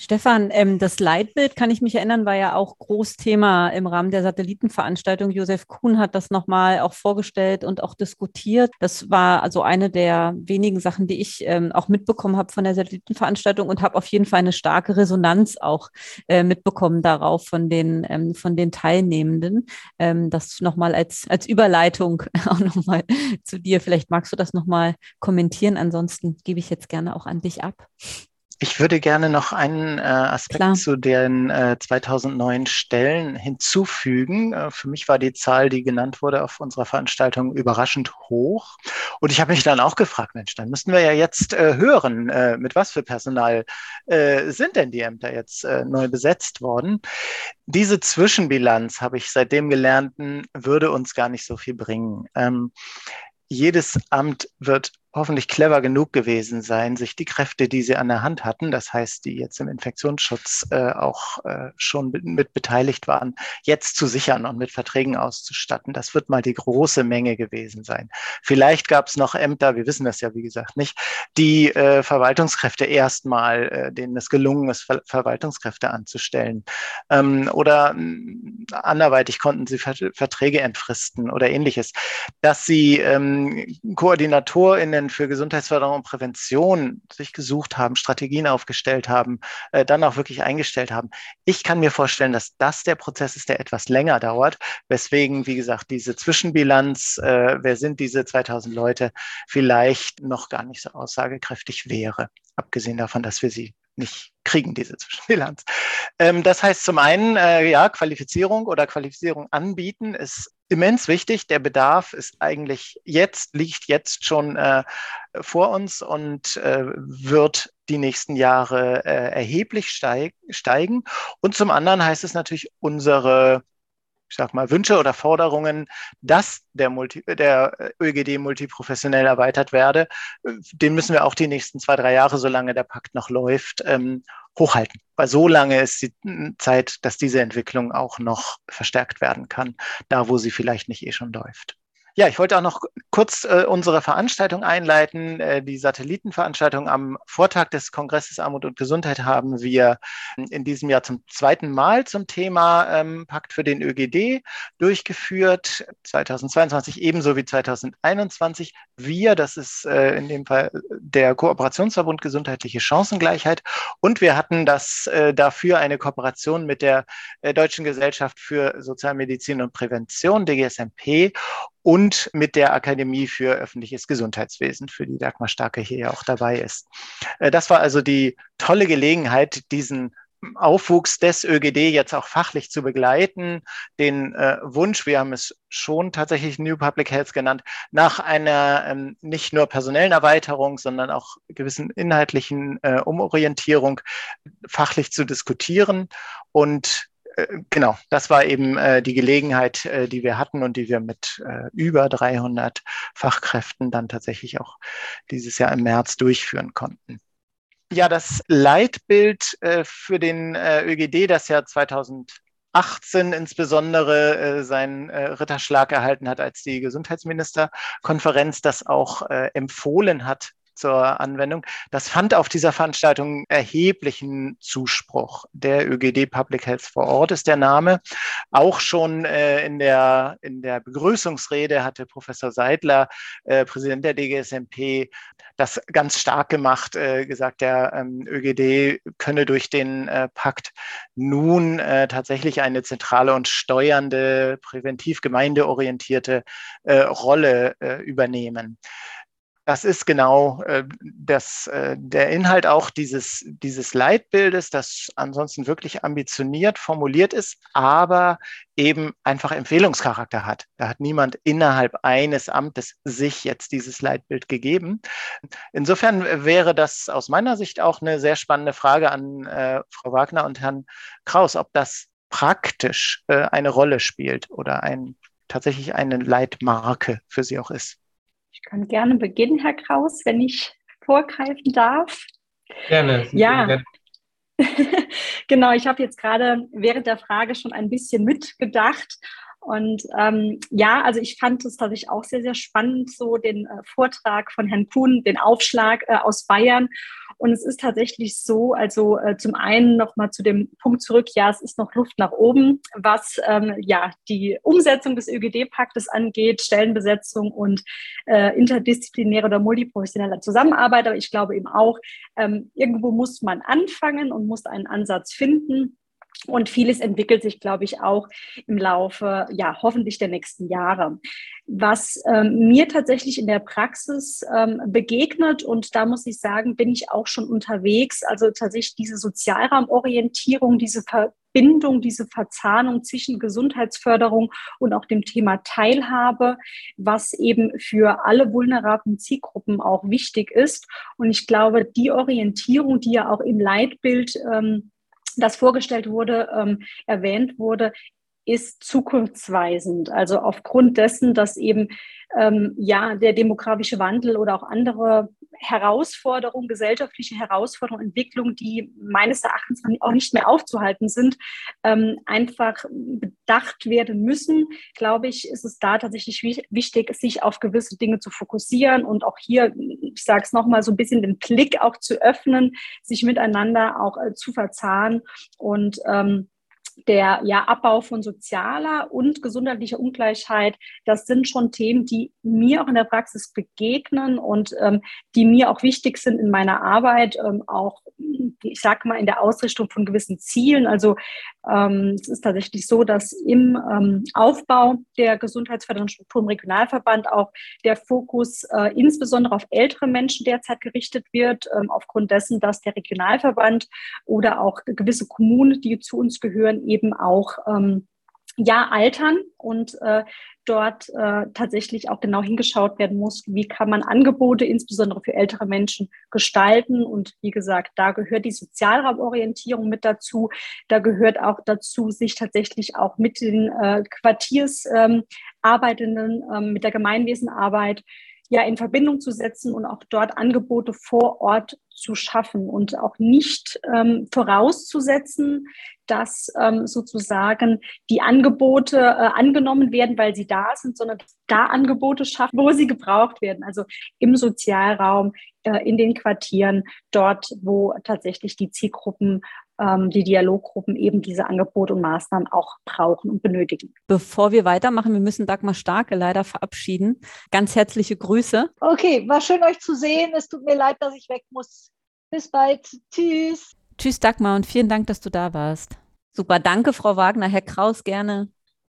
Stefan, ähm, das Leitbild, kann ich mich erinnern, war ja auch Großthema im Rahmen der Satellitenveranstaltung. Josef Kuhn hat das nochmal auch vorgestellt und auch diskutiert. Das war also eine der wenigen Sachen, die ich ähm, auch mitbekommen habe von der Satellitenveranstaltung und habe auf jeden Fall eine starke Resonanz auch äh, mitbekommen darauf von den, ähm, von den Teilnehmenden. Ähm, das nochmal als, als Überleitung auch nochmal zu dir. Vielleicht magst du das nochmal kommentieren. Ansonsten gebe ich jetzt gerne auch an dich ab.
Ich würde gerne noch einen äh, Aspekt Klar. zu den äh, 2009 Stellen hinzufügen. Äh, für mich war die Zahl, die genannt wurde auf unserer Veranstaltung, überraschend hoch. Und ich habe mich dann auch gefragt, Mensch, dann müssten wir ja jetzt äh, hören, äh, mit was für Personal äh, sind denn die Ämter jetzt äh, neu besetzt worden. Diese Zwischenbilanz, habe ich seitdem gelernten, würde uns gar nicht so viel bringen. Ähm, jedes Amt wird hoffentlich clever genug gewesen sein, sich die Kräfte, die sie an der Hand hatten, das heißt, die jetzt im Infektionsschutz äh, auch äh, schon mit beteiligt waren, jetzt zu sichern und mit Verträgen auszustatten. Das wird mal die große Menge gewesen sein. Vielleicht gab es noch Ämter, wir wissen das ja wie gesagt nicht, die äh, Verwaltungskräfte erstmal, äh, denen es gelungen ist, Ver Verwaltungskräfte anzustellen. Ähm, oder äh, anderweitig konnten sie Ver Verträge entfristen oder ähnliches. Dass sie ähm, Koordinator in Lösungen für Gesundheitsförderung und Prävention sich gesucht haben, Strategien aufgestellt haben, äh, dann auch wirklich eingestellt haben. Ich kann mir vorstellen, dass das der Prozess ist, der etwas länger dauert, weswegen, wie gesagt, diese Zwischenbilanz, äh, wer sind diese 2000 Leute, vielleicht noch gar nicht so aussagekräftig wäre, abgesehen davon, dass wir sie nicht kriegen, diese Zwischenbilanz. Ähm, das heißt zum einen, äh, ja, Qualifizierung oder Qualifizierung anbieten ist immens wichtig. Der Bedarf ist eigentlich jetzt, liegt jetzt schon äh, vor uns und äh, wird die nächsten Jahre äh, erheblich steig, steigen. Und zum anderen heißt es natürlich, unsere ich sag mal, Wünsche oder Forderungen, dass der, Multi, der ÖGD multiprofessionell erweitert werde, den müssen wir auch die nächsten zwei, drei Jahre, solange der Pakt noch läuft, ähm, hochhalten. Weil so lange ist die Zeit, dass diese Entwicklung auch noch verstärkt werden kann, da wo sie vielleicht nicht eh schon läuft. Ja, ich wollte auch noch kurz äh, unsere Veranstaltung einleiten. Äh, die Satellitenveranstaltung am Vortag des Kongresses Armut und Gesundheit haben wir in diesem Jahr zum zweiten Mal zum Thema ähm, Pakt für den ÖGD durchgeführt. 2022 ebenso wie 2021. Wir, das ist äh, in dem Fall der Kooperationsverbund Gesundheitliche Chancengleichheit. Und wir hatten das äh, dafür eine Kooperation mit der äh, Deutschen Gesellschaft für Sozialmedizin und Prävention, DGSMP und mit der Akademie für öffentliches Gesundheitswesen, für die Dagmar Starke hier ja auch dabei ist. Äh, das war also die tolle Gelegenheit, diesen Aufwuchs des ÖGD jetzt auch fachlich zu begleiten, den äh, Wunsch, wir haben es schon tatsächlich New Public Health genannt, nach einer ähm, nicht nur personellen Erweiterung, sondern auch gewissen inhaltlichen äh, Umorientierung fachlich zu diskutieren und genau, das war eben äh, die Gelegenheit, äh, die wir hatten und die wir mit äh, über 300 Fachkräften dann tatsächlich auch dieses Jahr im März durchführen konnten. Ja, das Leitbild äh, für den äh, ÖGD, das ja 2018 insbesondere seinen Ritterschlag erhalten hat, als die Gesundheitsministerkonferenz das auch empfohlen hat, zur Anwendung. Das fand auf dieser Veranstaltung erheblichen Zuspruch. Der ÖGD Public Health vor Ort ist der Name. Auch schon äh, in, der, in der Begrüßungsrede hatte Professor Seidler, äh, Präsident der DGSMP, das ganz stark gemacht, äh, gesagt, der ähm, ÖGD könne durch den äh, Pakt nun äh, tatsächlich eine zentrale und steuernde, präventiv gemeindeorientierte äh, Rolle übernehmen das ist genau äh, das, äh, der Inhalt auch dieses, dieses Leitbildes, das ansonsten wirklich ambitioniert formuliert ist, aber eben einfach Empfehlungscharakter hat. Da hat niemand innerhalb eines Amtes sich jetzt dieses Leitbild gegeben. Insofern wäre das aus meiner Sicht auch eine sehr spannende Frage an äh, Frau Wagner und Herrn Kraus, ob das praktisch äh, eine Rolle spielt oder ein, tatsächlich eine Leitmarke für Sie auch ist.
Ich kann gerne beginnen, Herr Kraus, wenn ich vorgreifen darf.
Gerne.
Ja. Gerne. genau, ich habe jetzt gerade während der Frage schon ein bisschen mitgedacht. Und ähm, ja, also ich fand es tatsächlich auch sehr, sehr spannend, so den äh, Vortrag von Herrn Kuhn, den Aufschlag äh, aus Bayern. Und es ist tatsächlich so, also äh, zum einen nochmal zu dem Punkt zurück, ja, es ist noch Luft nach oben, was ähm, ja die Umsetzung des ÖGD-Paktes angeht, Stellenbesetzung und äh, interdisziplinäre oder multiprofessionelle Zusammenarbeit. Aber ich glaube eben auch, ähm, irgendwo muss man anfangen und muss einen Ansatz finden. Und vieles entwickelt sich, glaube ich, auch im Laufe, ja, hoffentlich der nächsten Jahre. Was ähm, mir tatsächlich in der Praxis ähm, begegnet, und da muss ich sagen, bin ich auch schon unterwegs, also tatsächlich diese Sozialraumorientierung, diese Verbindung, diese Verzahnung zwischen Gesundheitsförderung und auch dem Thema Teilhabe, was eben für alle vulnerablen Zielgruppen auch wichtig ist. Und ich glaube, die Orientierung, die ja auch im Leitbild ähm, das vorgestellt wurde, ähm, erwähnt wurde, ist zukunftsweisend. Also aufgrund dessen, dass eben ähm, ja der demografische Wandel oder auch andere Herausforderungen, gesellschaftliche Herausforderungen, Entwicklungen, die meines Erachtens auch nicht mehr aufzuhalten sind, ähm, einfach bedacht werden müssen, glaube ich, ist es da tatsächlich wichtig, sich auf gewisse Dinge zu fokussieren und auch hier, ich sage es nochmal, so ein bisschen den Blick auch zu öffnen, sich miteinander auch äh, zu verzahnen und ähm, der ja, Abbau von sozialer und gesundheitlicher Ungleichheit, das sind schon Themen, die mir auch in der Praxis begegnen und ähm, die mir auch wichtig sind in meiner Arbeit, ähm, auch, ich sage mal, in der Ausrichtung von gewissen Zielen. Also ähm, es ist tatsächlich so, dass im ähm, Aufbau der gesundheitsfördernden Struktur im Regionalverband auch der Fokus äh, insbesondere auf ältere Menschen derzeit gerichtet wird, ähm, aufgrund dessen, dass der Regionalverband oder auch gewisse Kommunen, die zu uns gehören, eben auch ähm, ja altern und äh, dort äh, tatsächlich auch genau hingeschaut werden muss, wie kann man Angebote insbesondere für ältere Menschen gestalten. Und wie gesagt, da gehört die Sozialraumorientierung mit dazu. Da gehört auch dazu, sich tatsächlich auch mit den äh, Quartiersarbeitenden, ähm, ähm, mit der Gemeinwesenarbeit ja in Verbindung zu setzen und auch dort Angebote vor Ort zu schaffen und auch nicht ähm, vorauszusetzen, dass ähm, sozusagen die Angebote äh, angenommen werden, weil sie da sind, sondern da Angebote schaffen, wo sie gebraucht werden. Also im Sozialraum, äh, in den Quartieren, dort, wo tatsächlich die Zielgruppen ähm, die Dialoggruppen eben diese Angebote und Maßnahmen auch brauchen und benötigen.
Bevor wir weitermachen, wir müssen Dagmar Starke leider verabschieden. Ganz herzliche Grüße.
Okay, war schön euch zu sehen. Es tut mir leid, dass ich weg muss. Bis bald. Tschüss.
Tschüss, Dagmar, und vielen Dank, dass du da warst. Super, danke, Frau Wagner. Herr Kraus, gerne.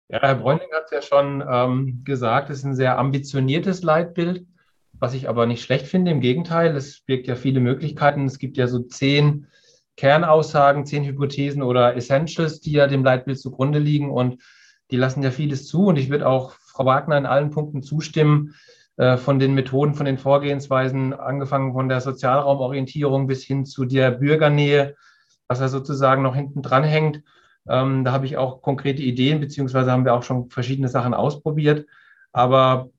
Ja, Herr Bräuning hat es ja schon ähm, gesagt, es ist ein sehr ambitioniertes Leitbild, was ich aber nicht schlecht finde. Im Gegenteil, es birgt ja viele Möglichkeiten. Es gibt ja so zehn Kernaussagen, zehn Hypothesen oder Essentials, die ja dem Leitbild zugrunde liegen und die lassen ja vieles zu. Und ich würde auch Frau Wagner in allen Punkten zustimmen, äh, von den Methoden, von den Vorgehensweisen, angefangen von der Sozialraumorientierung bis hin zu der Bürgernähe, was da sozusagen noch hinten dran hängt. Ähm, da habe ich auch konkrete Ideen, beziehungsweise haben wir auch schon verschiedene Sachen ausprobiert. Aber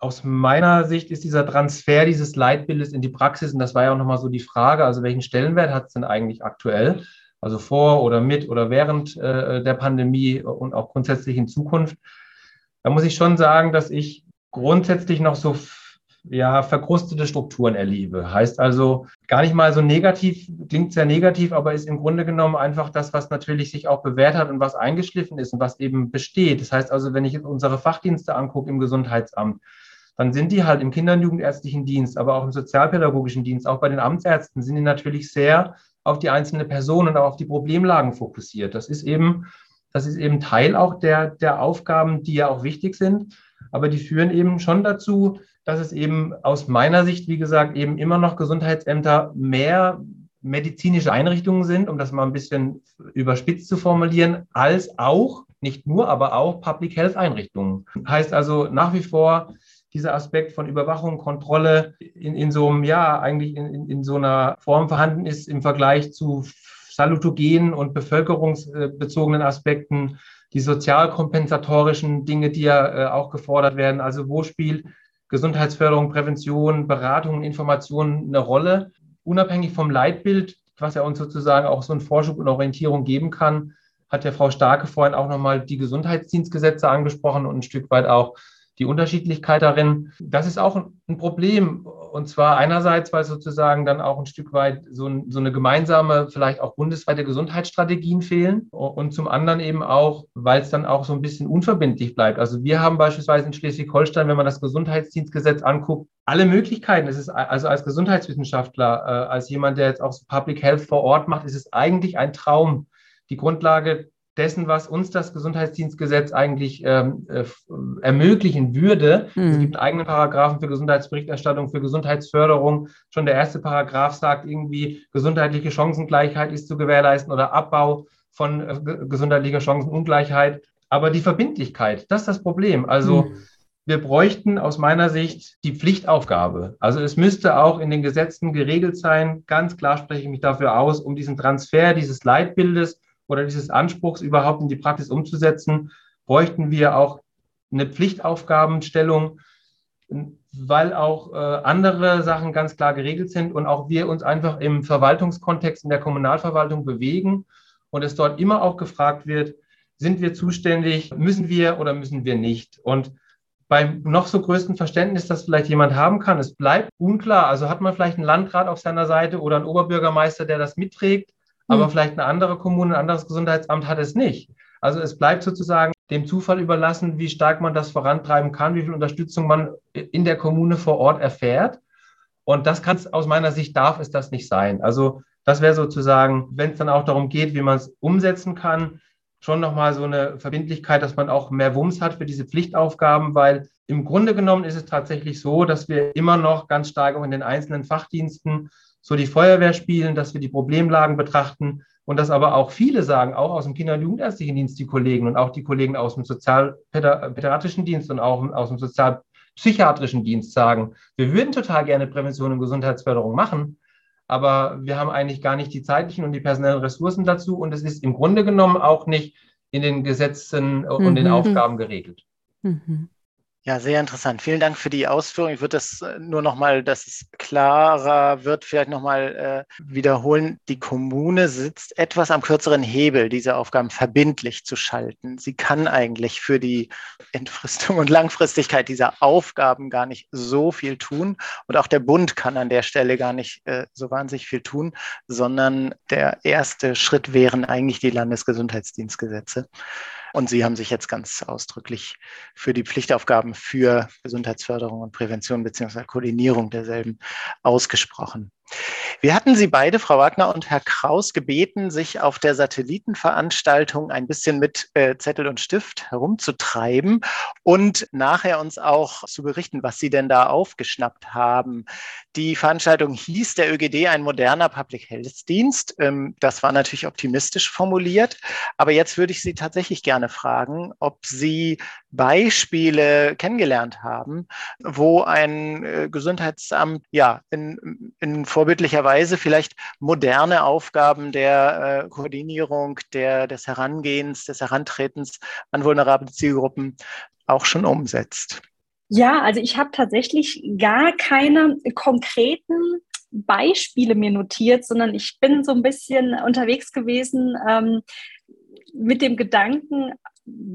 aus meiner Sicht ist dieser Transfer dieses Leitbildes in die Praxis, und das war ja auch nochmal so die Frage, also welchen Stellenwert hat es denn eigentlich aktuell, also vor oder mit oder während äh, der Pandemie und auch grundsätzlich in Zukunft. Da muss ich schon sagen, dass ich grundsätzlich noch so ja, verkrustete Strukturen erlebe. Heißt also gar nicht mal so negativ, klingt sehr negativ, aber ist im Grunde genommen einfach das, was natürlich sich auch bewährt hat und was eingeschliffen ist und was eben besteht. Das heißt also, wenn ich unsere Fachdienste angucke im Gesundheitsamt, dann sind die halt im Kinder- und Jugendärztlichen Dienst, aber auch im sozialpädagogischen Dienst, auch bei den Amtsärzten sind die natürlich sehr auf die einzelne Person und auch auf die Problemlagen fokussiert. Das ist eben, das ist eben Teil auch der, der Aufgaben, die ja auch wichtig sind, aber die führen eben schon dazu, dass es eben aus meiner Sicht, wie gesagt, eben immer noch Gesundheitsämter mehr medizinische Einrichtungen sind, um das mal ein bisschen überspitzt zu formulieren, als auch, nicht nur, aber auch Public Health Einrichtungen. Heißt also nach wie vor dieser Aspekt von Überwachung, Kontrolle in, in so einem, ja, eigentlich in, in, in so einer Form vorhanden ist im Vergleich zu salutogenen und bevölkerungsbezogenen Aspekten, die sozialkompensatorischen Dinge, die ja äh, auch gefordert werden. Also wo spielt Gesundheitsförderung, Prävention, Beratung, Information eine Rolle? Unabhängig vom Leitbild, was ja uns sozusagen auch so einen Vorschub und Orientierung geben kann, hat ja Frau Starke vorhin auch nochmal die Gesundheitsdienstgesetze angesprochen und ein Stück weit auch die Unterschiedlichkeit darin. Das ist auch ein Problem. Und zwar einerseits, weil sozusagen dann auch ein Stück weit so, so eine gemeinsame, vielleicht auch bundesweite Gesundheitsstrategien fehlen. Und zum anderen eben auch, weil es dann auch so ein bisschen unverbindlich bleibt. Also wir haben beispielsweise in Schleswig-Holstein, wenn man das Gesundheitsdienstgesetz anguckt, alle Möglichkeiten. Es ist also als Gesundheitswissenschaftler, äh, als jemand, der jetzt auch Public Health vor Ort macht, ist es eigentlich ein Traum, die Grundlage dessen, was uns das Gesundheitsdienstgesetz eigentlich ähm, äh, ermöglichen würde. Mhm. Es gibt einen eigenen Paragraphen für Gesundheitsberichterstattung, für Gesundheitsförderung. Schon der erste Paragraph sagt irgendwie, gesundheitliche Chancengleichheit ist zu gewährleisten oder Abbau von äh, gesundheitlicher Chancenungleichheit. Aber die Verbindlichkeit, das ist das Problem. Also mhm. wir bräuchten aus meiner Sicht die Pflichtaufgabe. Also es müsste auch in den Gesetzen geregelt sein. Ganz klar spreche ich mich dafür aus, um diesen Transfer dieses Leitbildes oder dieses Anspruchs überhaupt in die Praxis umzusetzen, bräuchten wir auch eine Pflichtaufgabenstellung, weil auch äh, andere Sachen ganz klar geregelt sind und auch wir uns einfach im Verwaltungskontext in der Kommunalverwaltung bewegen und es dort immer auch gefragt wird, sind wir zuständig, müssen wir oder müssen wir nicht? Und beim noch so größten Verständnis, das vielleicht jemand haben kann, es bleibt unklar. Also hat man vielleicht einen Landrat auf seiner Seite oder einen Oberbürgermeister, der das mitträgt, aber hm. vielleicht eine andere Kommune, ein anderes Gesundheitsamt hat es nicht. Also es bleibt sozusagen dem Zufall überlassen, wie stark man das vorantreiben kann, wie viel Unterstützung man in der Kommune vor Ort erfährt. Und das kann es aus meiner Sicht darf es das nicht sein. Also das wäre sozusagen, wenn es dann auch darum geht, wie man es umsetzen kann, schon nochmal so eine Verbindlichkeit, dass man auch mehr Wumms hat für diese Pflichtaufgaben, weil im Grunde genommen ist es tatsächlich so, dass wir immer noch ganz stark auch in den einzelnen Fachdiensten so die Feuerwehr spielen, dass wir die Problemlagen betrachten und dass aber auch viele sagen, auch aus dem Kinder- und Jugendärztlichen Dienst, die Kollegen und auch die Kollegen aus dem sozialpädiatrischen Dienst und auch aus dem sozialpsychiatrischen Dienst sagen, wir würden total gerne Prävention und Gesundheitsförderung machen, aber wir haben eigentlich gar nicht die zeitlichen und die personellen Ressourcen dazu und es ist im Grunde genommen auch nicht in den Gesetzen und mhm. den Aufgaben geregelt. Mhm.
Ja, sehr interessant. Vielen Dank für die Ausführung. Ich würde das äh, nur noch mal, dass es klarer wird, vielleicht noch mal äh, wiederholen. Die Kommune sitzt etwas am kürzeren Hebel, diese Aufgaben verbindlich zu schalten. Sie kann eigentlich für die Entfristung und Langfristigkeit dieser Aufgaben gar nicht so viel tun. Und auch der Bund kann an der Stelle gar nicht äh, so wahnsinnig viel tun, sondern der erste Schritt wären eigentlich die Landesgesundheitsdienstgesetze. Und Sie haben sich jetzt ganz ausdrücklich für die Pflichtaufgaben für Gesundheitsförderung und Prävention beziehungsweise Koordinierung derselben ausgesprochen. Wir hatten Sie beide, Frau Wagner und Herr Kraus, gebeten, sich auf der Satellitenveranstaltung ein bisschen mit äh, Zettel und Stift herumzutreiben und nachher uns auch zu berichten, was Sie denn da aufgeschnappt haben. Die Veranstaltung hieß der ÖGD ein moderner Public Health Dienst. Ähm, das war natürlich optimistisch formuliert. Aber jetzt würde ich Sie tatsächlich gerne fragen, ob Sie Beispiele kennengelernt haben, wo ein äh, Gesundheitsamt ja in, in vorbildlicher Weise vielleicht moderne Aufgaben der äh, Koordinierung, der, des Herangehens, des Herantretens an vulnerable Zielgruppen auch schon umsetzt.
Ja, also ich habe tatsächlich gar keine konkreten Beispiele mir notiert, sondern ich bin so ein bisschen unterwegs gewesen ähm, mit dem Gedanken,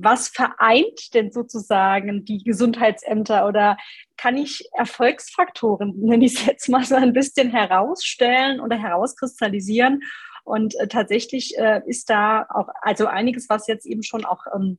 was vereint denn sozusagen die Gesundheitsämter oder kann ich Erfolgsfaktoren, nenne ich es jetzt mal so ein bisschen herausstellen oder herauskristallisieren? Und äh, tatsächlich äh, ist da auch also einiges, was jetzt eben schon auch ähm,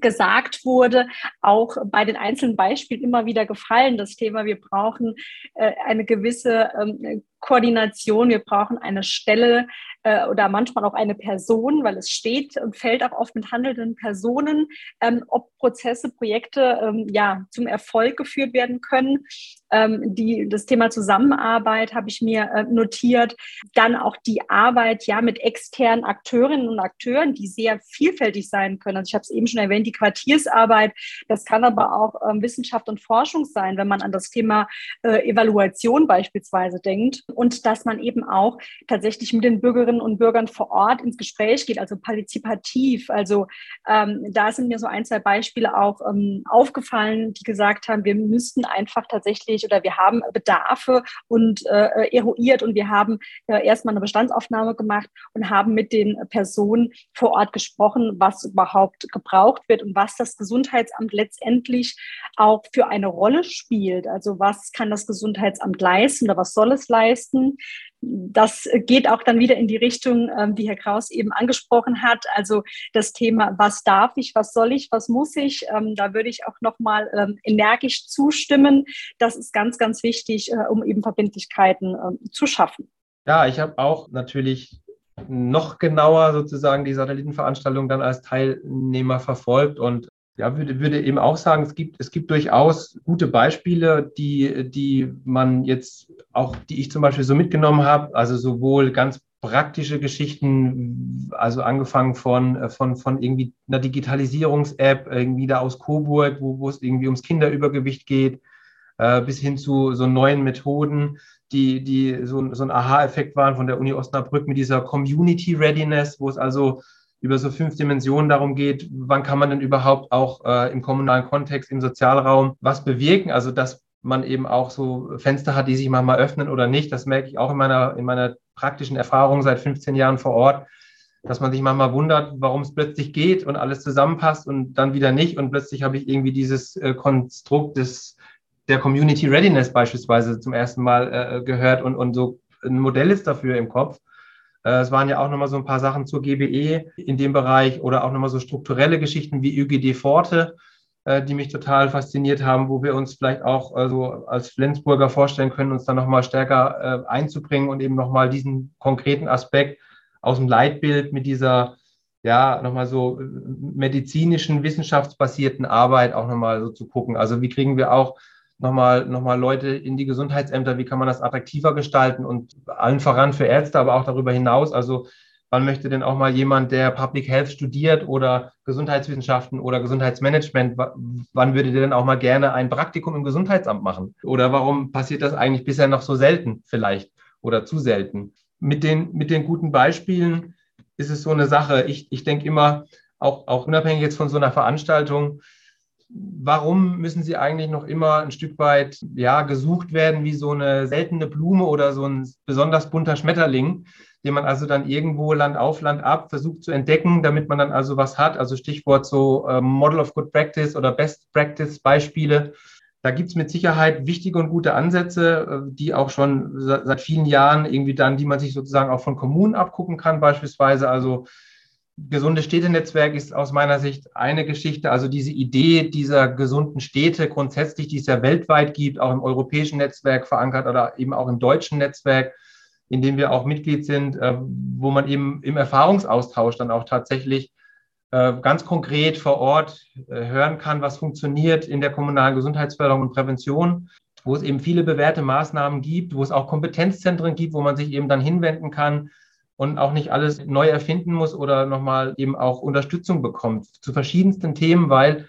gesagt wurde, auch bei den einzelnen Beispielen immer wieder gefallen. Das Thema, wir brauchen äh, eine gewisse ähm, Koordination, wir brauchen eine Stelle äh, oder manchmal auch eine Person, weil es steht und fällt auch oft mit handelnden Personen, ähm, ob Prozesse, Projekte ähm, ja zum Erfolg geführt werden können. Ähm, die, das Thema Zusammenarbeit habe ich mir äh, notiert. Dann auch die Arbeit ja mit externen Akteurinnen und Akteuren, die sehr vielfältig sein können. Also ich habe es eben schon erwähnt, die Quartiersarbeit. Das kann aber auch ähm, Wissenschaft und Forschung sein, wenn man an das Thema äh, Evaluation beispielsweise denkt und dass man eben auch tatsächlich mit den Bürgerinnen und Bürgern vor Ort ins Gespräch geht, also partizipativ. Also ähm, da sind mir so ein, zwei Beispiele auch ähm, aufgefallen, die gesagt haben, wir müssten einfach tatsächlich oder wir haben Bedarfe und äh, eruiert und wir haben äh, erstmal eine Bestandsaufnahme gemacht und haben mit den Personen vor Ort gesprochen, was überhaupt gebraucht wird und was das Gesundheitsamt letztendlich auch für eine Rolle spielt. Also was kann das Gesundheitsamt leisten oder was soll es leisten? Leisten. Das geht auch dann wieder in die Richtung, ähm, die Herr Kraus eben angesprochen hat. Also das Thema, was darf ich, was soll ich, was muss ich? Ähm, da würde ich auch nochmal ähm, energisch zustimmen. Das ist ganz, ganz wichtig, äh, um eben Verbindlichkeiten zu schaffen.
Ja, ich habe auch natürlich noch genauer sozusagen die Satellitenveranstaltung dann als Teilnehmer verfolgt und ja, würde, würde eben auch sagen, es gibt, es gibt durchaus gute Beispiele, die, die man jetzt auch, die ich zum Beispiel so mitgenommen habe, also sowohl ganz praktische Geschichten, also angefangen von, von, von irgendwie einer Digitalisierungs-App, irgendwie da aus Coburg, wo, wo es irgendwie ums Kinderübergewicht geht, äh, bis hin zu so neuen Methoden, die, die so, so ein Aha-Effekt waren von der Uni Osnabrück mit dieser Community Readiness, wo es also über so fünf Dimensionen darum geht, wann kann man denn überhaupt auch äh, im kommunalen Kontext, im Sozialraum was bewirken. Also dass man eben auch so Fenster hat, die sich manchmal öffnen oder nicht. Das merke ich auch in meiner, in meiner praktischen Erfahrung seit 15 Jahren vor Ort, dass man sich manchmal wundert, warum es plötzlich geht und alles zusammenpasst und dann wieder nicht. Und plötzlich habe ich irgendwie dieses äh, Konstrukt des, der Community Readiness beispielsweise zum ersten Mal äh, gehört und, und so ein Modell ist dafür im Kopf es waren ja auch nochmal so ein paar Sachen zur GBE in dem Bereich oder auch nochmal so strukturelle Geschichten wie ÖGD Forte, äh, die mich total fasziniert haben, wo wir uns vielleicht auch also als Flensburger vorstellen können, uns dann nochmal stärker äh, einzubringen und eben nochmal diesen konkreten Aspekt aus dem Leitbild mit dieser ja, nochmal so medizinischen, wissenschaftsbasierten Arbeit auch nochmal so zu gucken. Also wie kriegen wir auch nochmal noch mal Leute in die Gesundheitsämter, wie kann man das attraktiver gestalten und allen voran für Ärzte, aber auch darüber hinaus. Also wann möchte denn auch mal jemand, der Public Health studiert oder Gesundheitswissenschaften oder Gesundheitsmanagement, wann würde der denn auch mal gerne ein Praktikum im Gesundheitsamt machen? Oder warum passiert das eigentlich bisher noch so selten vielleicht oder zu selten? Mit den, mit den guten Beispielen ist es so eine Sache. Ich, ich denke immer, auch, auch unabhängig jetzt von so einer Veranstaltung, warum müssen sie eigentlich noch immer ein Stück weit ja, gesucht werden wie so eine seltene Blume oder so ein besonders bunter Schmetterling, den man also dann irgendwo Land auf, Land ab versucht zu entdecken, damit man dann also was hat. Also Stichwort so äh, Model of Good Practice oder Best Practice Beispiele. Da gibt es mit Sicherheit wichtige und gute Ansätze, äh, die auch schon seit vielen Jahren irgendwie dann, die man sich sozusagen auch von Kommunen abgucken kann, beispielsweise. Also gesunde Städtenetzwerk ist aus meiner Sicht eine Geschichte. Also diese Idee dieser gesunden Städte grundsätzlich, die es ja weltweit gibt, auch im europäischen Netzwerk verankert oder eben auch im deutschen Netzwerk, in dem wir auch Mitglied sind, äh, wo man eben im Erfahrungsaustausch dann auch tatsächlich äh, ganz konkret vor Ort äh, hören kann, was funktioniert in der kommunalen Gesundheitsförderung und Prävention, wo es eben viele bewährte Maßnahmen gibt, wo es auch Kompetenzzentren gibt, wo man sich eben dann hinwenden kann, und auch nicht alles neu erfinden muss oder nochmal eben auch Unterstützung bekommt zu verschiedensten Themen, weil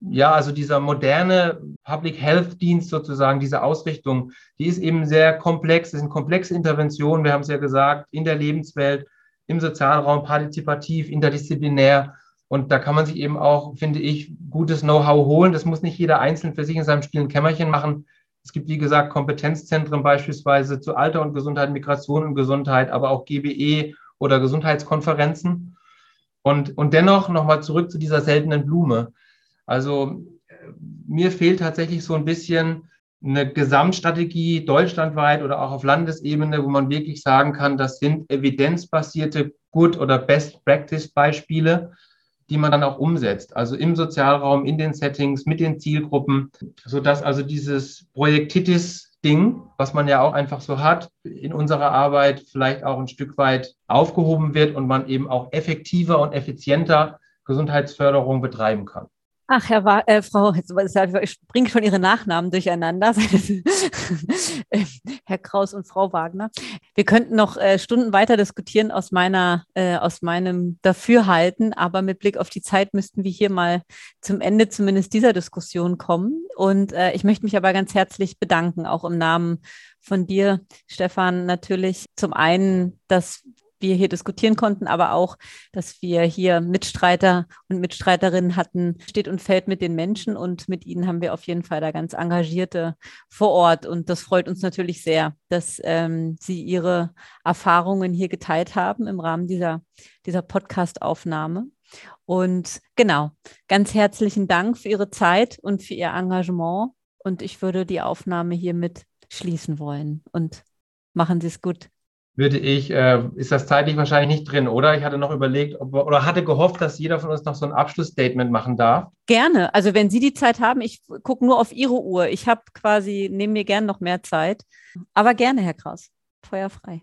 ja, also dieser moderne Public Health Dienst sozusagen, diese Ausrichtung, die ist eben sehr komplex. Es sind komplexe Interventionen, wir haben es ja gesagt, in der Lebenswelt, im Sozialraum, partizipativ, interdisziplinär. Und da kann man sich eben auch, finde ich, gutes Know-how holen. Das muss nicht jeder einzeln für sich in seinem stillen Kämmerchen machen. Es gibt, wie gesagt, Kompetenzzentren beispielsweise zu Alter und Gesundheit, Migration und Gesundheit, aber auch GBE oder Gesundheitskonferenzen. Und, und dennoch nochmal zurück zu dieser seltenen Blume. Also mir fehlt tatsächlich so ein bisschen eine Gesamtstrategie deutschlandweit oder auch auf Landesebene, wo man wirklich sagen kann, das sind evidenzbasierte Good- oder Best-Practice-Beispiele, die man dann auch umsetzt. Also im Sozialraum, in den Settings, mit den Zielgruppen, sodass also dieses Projektitis-Ding, was man ja auch einfach so hat, in unserer Arbeit vielleicht auch ein Stück weit aufgehoben wird und man eben auch effektiver und effizienter Gesundheitsförderung betreiben kann.
Ach, Herr Wa äh, Frau, ich bringe schon Ihre Nachnamen durcheinander. Herr Kraus und Frau Wagner. Wir könnten noch äh, Stunden weiter diskutieren aus meiner, äh, aus meinem Dafürhalten, aber mit Blick auf die Zeit müssten wir hier mal zum Ende zumindest dieser Diskussion kommen. Und äh, ich möchte mich aber ganz herzlich bedanken, auch im Namen von dir, Stefan, natürlich zum einen, dass wir hier diskutieren konnten, aber auch, dass wir hier Mitstreiter und Mitstreiterinnen hatten, steht und fällt mit den Menschen und mit ihnen haben wir auf jeden Fall da ganz Engagierte vor Ort. Und das freut uns natürlich sehr, dass ähm, Sie Ihre Erfahrungen hier geteilt haben im Rahmen dieser, dieser Podcast-Aufnahme. Und genau, ganz herzlichen Dank für Ihre Zeit und für Ihr Engagement. Und ich würde die Aufnahme hiermit schließen wollen. Und machen Sie es gut
würde ich, äh, ist das zeitlich wahrscheinlich nicht drin, oder? Ich hatte noch überlegt, ob, oder hatte gehofft, dass jeder von uns noch so ein Abschlussstatement machen darf.
Gerne. Also wenn Sie die Zeit haben, ich gucke nur auf Ihre Uhr. Ich habe quasi, nehme mir gern noch mehr Zeit. Aber gerne, Herr Kraus. Feuerfrei.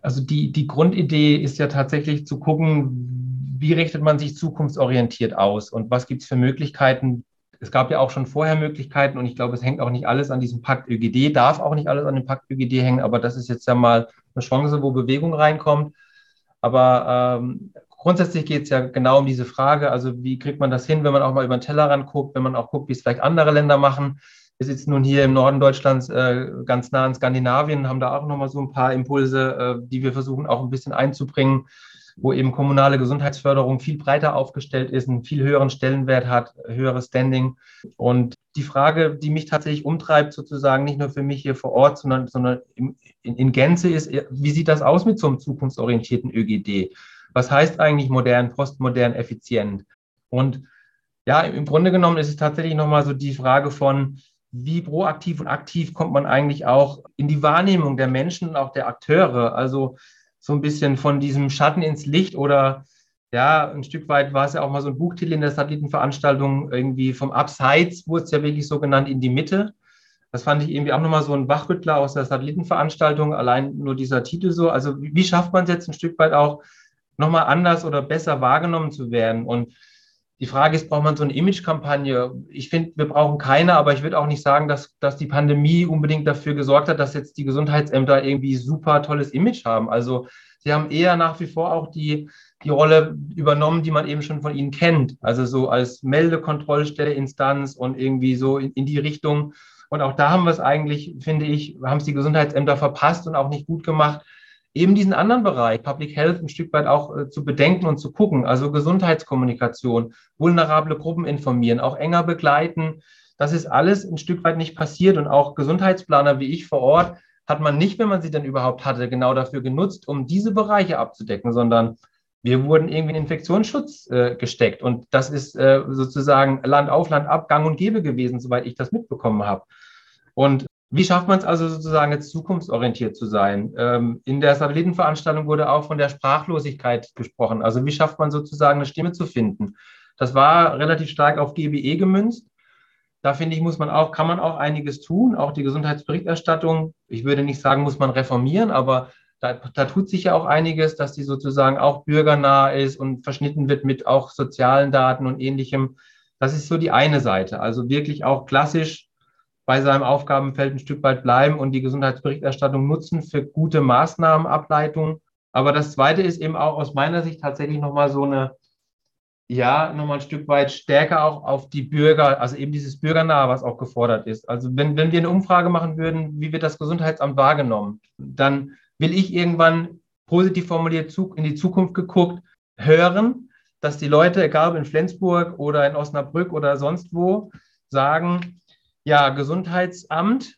Also die, die Grundidee ist ja tatsächlich zu gucken, wie richtet man sich zukunftsorientiert aus und was gibt es für Möglichkeiten, es gab ja auch schon vorher Möglichkeiten und ich glaube, es hängt auch nicht alles an diesem Pakt ÖGD, darf auch nicht alles an dem Pakt ÖGD hängen, aber das ist jetzt ja mal eine Chance, wo Bewegung reinkommt. Aber ähm, grundsätzlich geht es ja genau um diese Frage, also wie kriegt man das hin, wenn man auch mal über den Tellerrand guckt, wenn man auch guckt, wie es vielleicht andere Länder machen. Wir sitzen nun hier im Norden Deutschlands äh, ganz nah in Skandinavien, haben da auch nochmal so ein paar Impulse, äh, die wir versuchen auch ein bisschen einzubringen wo eben kommunale Gesundheitsförderung viel breiter aufgestellt ist, einen viel höheren Stellenwert hat, höheres Standing. Und die Frage, die mich tatsächlich umtreibt, sozusagen nicht nur für mich hier vor Ort, sondern, sondern in, in Gänze ist, wie sieht das aus mit so einem zukunftsorientierten ÖGD? Was heißt eigentlich modern, postmodern, effizient? Und ja, im Grunde genommen ist es tatsächlich nochmal so die Frage von, wie proaktiv und aktiv kommt man eigentlich auch in die Wahrnehmung der Menschen und auch der Akteure. Also so ein bisschen von diesem Schatten ins Licht oder ja, ein Stück weit war es ja auch mal so ein Buchtitel in der Satellitenveranstaltung, irgendwie vom Abseits wurde es ja wirklich so genannt in die Mitte. Das fand ich irgendwie auch nochmal so ein Wachrüttler aus der Satellitenveranstaltung, allein nur dieser Titel so. Also wie schafft man es jetzt ein Stück weit auch nochmal anders oder besser wahrgenommen zu werden? Und die Frage ist, braucht man so eine Image-Kampagne? Ich finde, wir brauchen keine, aber ich würde auch nicht sagen, dass, dass die Pandemie unbedingt dafür gesorgt hat, dass jetzt die Gesundheitsämter irgendwie super tolles Image haben. Also sie haben eher nach wie vor auch die, die Rolle übernommen, die man eben schon von ihnen kennt. Also so als Meldekontrollstelle, Instanz und irgendwie so in, in die Richtung. Und auch da haben wir es eigentlich, finde ich, haben es die Gesundheitsämter verpasst und auch nicht gut gemacht, eben diesen anderen Bereich, Public Health, ein Stück weit auch äh, zu bedenken und zu gucken. Also Gesundheitskommunikation, vulnerable Gruppen informieren, auch enger begleiten. Das ist alles ein Stück weit nicht passiert. Und auch Gesundheitsplaner wie ich vor Ort hat man nicht, wenn man sie dann überhaupt hatte, genau dafür genutzt, um diese Bereiche abzudecken, sondern wir wurden irgendwie in Infektionsschutz äh, gesteckt. Und das ist äh, sozusagen Land auf Land ab, Gang und Gäbe gewesen, soweit ich das mitbekommen habe. Und wie schafft man es also sozusagen jetzt zukunftsorientiert zu sein? Ähm, in der Satellitenveranstaltung wurde auch von der Sprachlosigkeit gesprochen. Also wie schafft man sozusagen eine Stimme zu finden? Das war relativ stark auf GBE gemünzt. Da finde ich, muss man auch, kann man auch einiges tun. Auch die Gesundheitsberichterstattung, ich würde nicht sagen, muss man reformieren, aber da, da tut sich ja auch einiges, dass die sozusagen auch bürgernah ist und verschnitten wird mit auch sozialen Daten und ähnlichem. Das ist so die eine Seite. Also wirklich auch klassisch bei seinem Aufgabenfeld ein Stück weit bleiben und die Gesundheitsberichterstattung nutzen für gute Maßnahmenableitung. Aber das Zweite ist eben auch aus meiner Sicht tatsächlich nochmal so eine, ja, nochmal ein Stück weit stärker auch auf die Bürger, also eben dieses Bürgernahe, was auch gefordert ist. Also wenn, wenn wir eine Umfrage machen würden, wie wird das Gesundheitsamt wahrgenommen, dann will ich irgendwann positiv formuliert in die Zukunft geguckt hören, dass die Leute, egal ob in Flensburg oder in Osnabrück oder sonst wo, sagen, ja, Gesundheitsamt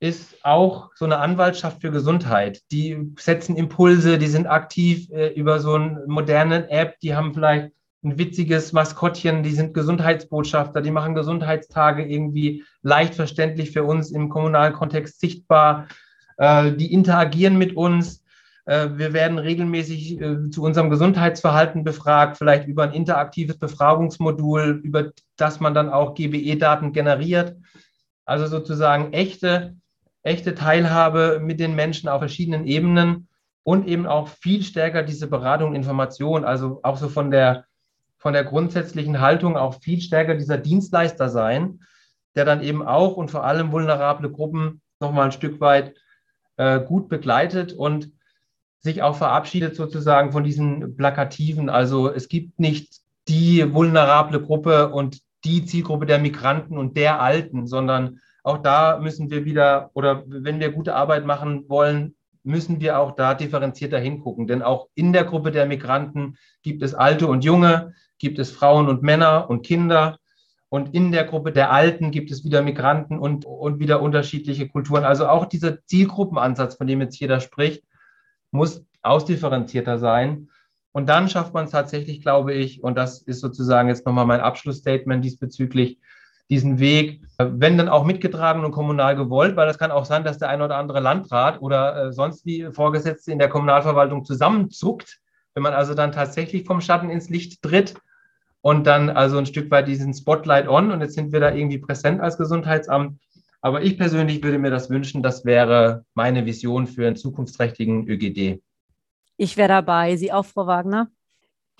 ist auch so eine Anwaltschaft für Gesundheit. Die setzen Impulse, die sind aktiv äh, über so eine moderne App, die haben vielleicht ein witziges Maskottchen, die sind Gesundheitsbotschafter, die machen Gesundheitstage irgendwie leicht verständlich für uns im kommunalen Kontext sichtbar. Äh, die interagieren mit uns. Äh, wir werden regelmäßig äh, zu unserem Gesundheitsverhalten befragt, vielleicht über ein interaktives Befragungsmodul, über das man dann auch GBE-Daten generiert. Also sozusagen echte, echte Teilhabe mit den Menschen auf verschiedenen Ebenen und eben auch viel stärker diese Beratung, Information, also auch so von der, von der grundsätzlichen Haltung auch viel stärker dieser Dienstleister sein, der dann eben auch und vor allem vulnerable Gruppen nochmal ein Stück weit äh, gut begleitet und sich auch verabschiedet sozusagen von diesen Plakativen. Also es gibt nicht die vulnerable Gruppe und die Zielgruppe der Migranten und der Alten, sondern auch da müssen wir wieder, oder wenn wir gute Arbeit machen wollen, müssen wir auch da differenzierter hingucken. Denn auch in der Gruppe der Migranten gibt es Alte und Junge, gibt es Frauen und Männer und Kinder. Und in der Gruppe der Alten gibt es wieder Migranten und, und wieder unterschiedliche Kulturen. Also auch dieser Zielgruppenansatz, von dem jetzt jeder spricht, muss ausdifferenzierter sein. Und dann schafft man es tatsächlich, glaube ich, und das ist sozusagen jetzt nochmal mein Abschlussstatement diesbezüglich, diesen Weg, wenn dann auch mitgetragen und kommunal gewollt, weil das kann auch sein, dass der ein oder andere Landrat oder äh, sonst wie Vorgesetzte in der Kommunalverwaltung zusammenzuckt, wenn man also dann tatsächlich vom Schatten ins Licht tritt und dann also ein Stück weit diesen Spotlight on und jetzt sind wir da irgendwie präsent als Gesundheitsamt. Aber ich persönlich würde mir das wünschen, das wäre meine Vision für einen zukunftsträchtigen ÖGD.
Ich wäre dabei. Sie auch, Frau Wagner?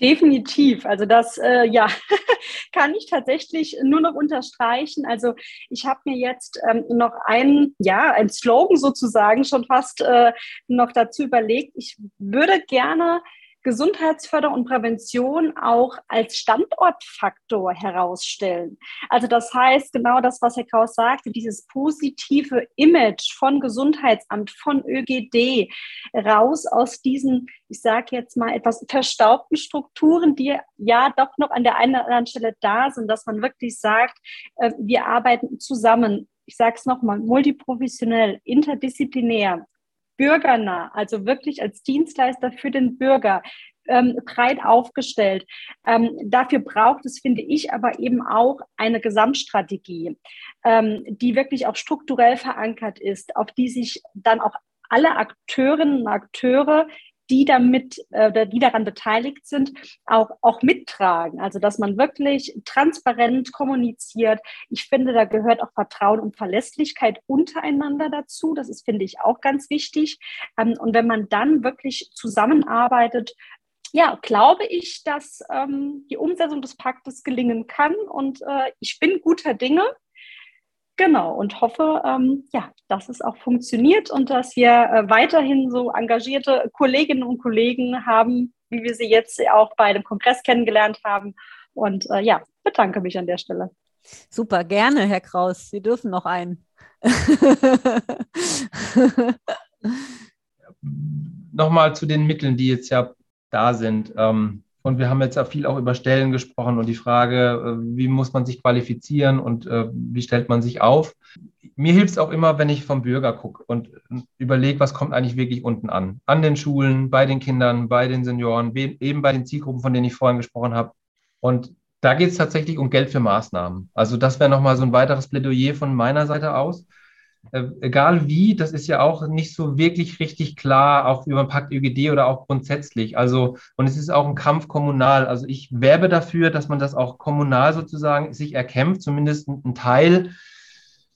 Definitiv. Also das, äh, ja, kann ich tatsächlich nur noch unterstreichen. Also ich habe mir jetzt ähm, noch ein, ja, ein Slogan sozusagen schon fast äh, noch dazu überlegt. Ich würde gerne Gesundheitsförderung und Prävention auch als Standortfaktor herausstellen. Also das heißt, genau das, was Herr Kraus sagte, dieses positive Image von Gesundheitsamt, von ÖGD, raus aus diesen, ich sage jetzt mal, etwas verstaubten Strukturen, die ja doch noch an der einen oder anderen Stelle da sind, dass man wirklich sagt, äh, wir arbeiten zusammen. Ich sage es nochmal, multiprofessionell, interdisziplinär, bürgernah, also wirklich als Dienstleister für den Bürger. ähm, breit aufgestellt. Ähm, dafür braucht es, finde ich, aber eben auch eine Gesamtstrategie, ähm, die wirklich auch strukturell verankert ist, auf die sich dann auch alle Akteurinnen und Akteure die damit, äh, die daran beteiligt sind, auch, auch mittragen. Also dass man wirklich transparent kommuniziert. Ich finde, da gehört auch Vertrauen und Verlässlichkeit untereinander dazu. Das ist, finde ich, auch ganz wichtig. Ähm, und wenn man dann wirklich zusammenarbeitet, ja, glaube ich, dass ähm, die Umsetzung des Paktes gelingen kann. Und äh, ich bin guter Dinge. Genau, und hoffe, ähm, ja, dass es auch funktioniert und dass wir äh, weiterhin so engagierte Kolleginnen und Kollegen haben, wie wir sie jetzt auch bei dem Kongress kennengelernt haben. Und äh, ja, bedanke mich an der Stelle.
Super, gerne, Herr Kraus. Sie dürfen noch einen.
Nochmal zu den Mitteln, die jetzt ja da sind. Ähm, und wir haben jetzt ja viel auch über Stellen gesprochen und die Frage, äh, wie muss man sich qualifizieren und äh, wie stellt man sich auf. Mir hilft es auch immer, wenn ich vom Bürger gucke und überlege, was kommt eigentlich wirklich unten an. An den Schulen, bei den Kindern, bei den Senioren, eben bei den Zielgruppen, von denen ich vorhin gesprochen habe. Und da geht es tatsächlich um Geld für Maßnahmen. Also das wäre nochmal so ein weiteres Plädoyer von meiner Seite aus äh, egal wie, das ist ja auch nicht so wirklich richtig klar, auch über den Pakt ÖGD oder auch grundsätzlich. Also, und es ist auch ein Kampf kommunal. Also ich werbe dafür, dass man das auch kommunal sozusagen sich erkämpft, zumindest ein Teil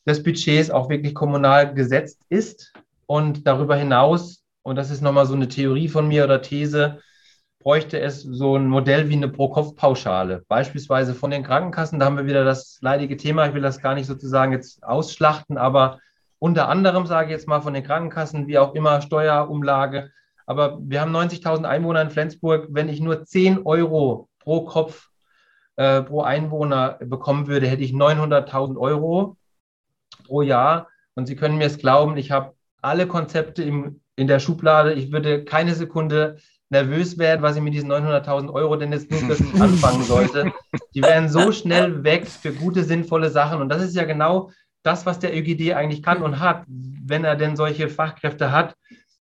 des Budgets auch wirklich kommunal gesetzt ist. Und darüber hinaus, und das ist nochmal so eine Theorie von mir oder These, bräuchte es so ein Modell wie eine Pro-Kopf-Pauschale. Beispielsweise von den Krankenkassen, da haben wir wieder das leidige Thema, ich will das gar nicht sozusagen jetzt ausschlachten, aber unter anderem, sage ich jetzt mal, von den Krankenkassen, wie auch immer, Steuerumlage. Aber wir haben 90.000 Einwohner in Flensburg. Wenn ich nur 10 Euro pro Kopf, äh, pro Einwohner bekommen würde, hätte ich 900.000 Euro pro Jahr. Und Sie können mir es glauben, ich habe alle Konzepte im, in der Schublade. Ich würde keine Sekunde nervös werden, was ich mit diesen 900.000 Euro denn jetzt anfangen sollte. Die wären so schnell weg für gute, sinnvolle Sachen. Und das ist ja genau das, was der ÖGD eigentlich kann und hat, wenn er denn solche Fachkräfte hat,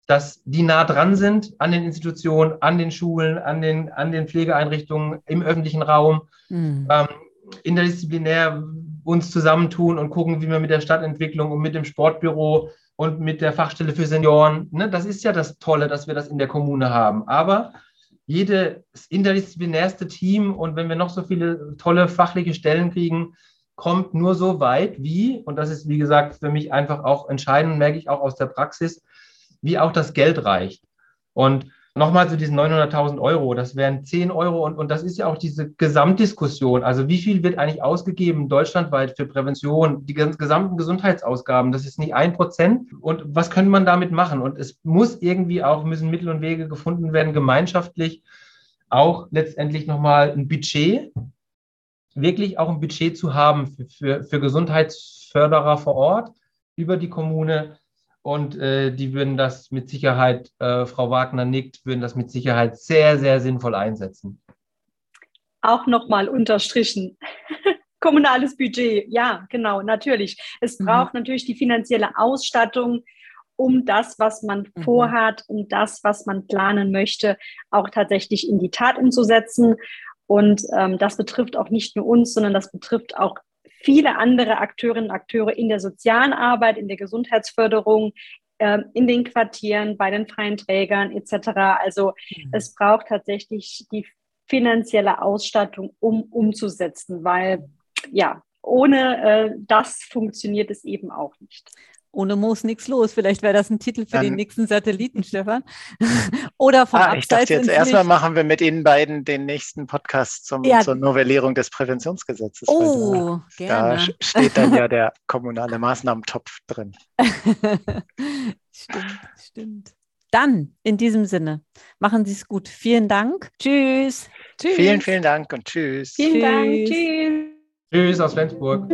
dass die nah dran sind an den Institutionen, an den Schulen, an den, an den Pflegeeinrichtungen, im öffentlichen Raum, mhm. ähm, interdisziplinär uns zusammentun und gucken, wie wir mit der Stadtentwicklung und mit dem Sportbüro und mit der Fachstelle für Senioren, ne, das ist ja das Tolle, dass wir das in der Kommune haben. Aber jedes interdisziplinärste Team und wenn wir noch so viele tolle fachliche Stellen kriegen, kommt nur so weit, wie, und das ist, wie gesagt, für mich einfach auch entscheidend, merke ich auch aus der Praxis, wie auch das Geld reicht. Und nochmal zu diesen 900.000 Euro, das wären 10 Euro und, und das ist ja auch diese Gesamtdiskussion. Also wie viel wird eigentlich ausgegeben deutschlandweit für Prävention, die gesamten Gesundheitsausgaben, das ist nicht ein Prozent. Und was könnte man damit machen? Und es muss irgendwie auch, müssen Mittel und Wege gefunden werden, gemeinschaftlich auch letztendlich nochmal ein Budget wirklich auch ein Budget zu haben für, für, für Gesundheitsförderer vor Ort über die Kommune. Und äh, die würden das mit Sicherheit, äh, Frau Wagner nickt, würden das mit Sicherheit sehr, sehr sinnvoll einsetzen.
Auch nochmal unterstrichen. Kommunales Budget, ja, genau, natürlich. Es mhm. braucht mhm. natürlich die finanzielle Ausstattung, um das, was man mhm. vorhat, um das, was man planen möchte, auch tatsächlich in die Tat umzusetzen. Und ähm, das betrifft auch nicht nur uns, sondern das betrifft auch viele andere Akteurinnen und Akteure in der sozialen Arbeit, in der Gesundheitsförderung, äh, in den Quartieren, bei den freien Trägern etc. Also mhm. es braucht tatsächlich die finanzielle Ausstattung, um umzusetzen, weil ja, ohne äh, das funktioniert es eben auch nicht.
Ohne Moos nichts los. Vielleicht wäre das ein Titel für Dann, den nächsten Satelliten, Stefan. Oder vom ah,
Ich dachte jetzt erstmal machen wir mit Ihnen beiden den nächsten Podcast zum, ja. zur Novellierung des Präventionsgesetzes.
Oh, da, gerne.
Da steht dann ja der kommunale Maßnahmentopf drin.
stimmt, stimmt. Dann, in diesem Sinne, machen Sie es gut. Vielen Dank. Tschüss.
tschüss. Vielen, vielen Dank und tschüss.
Vielen tschüss. Dank. Tschüss.
Tschüss aus Flensburg.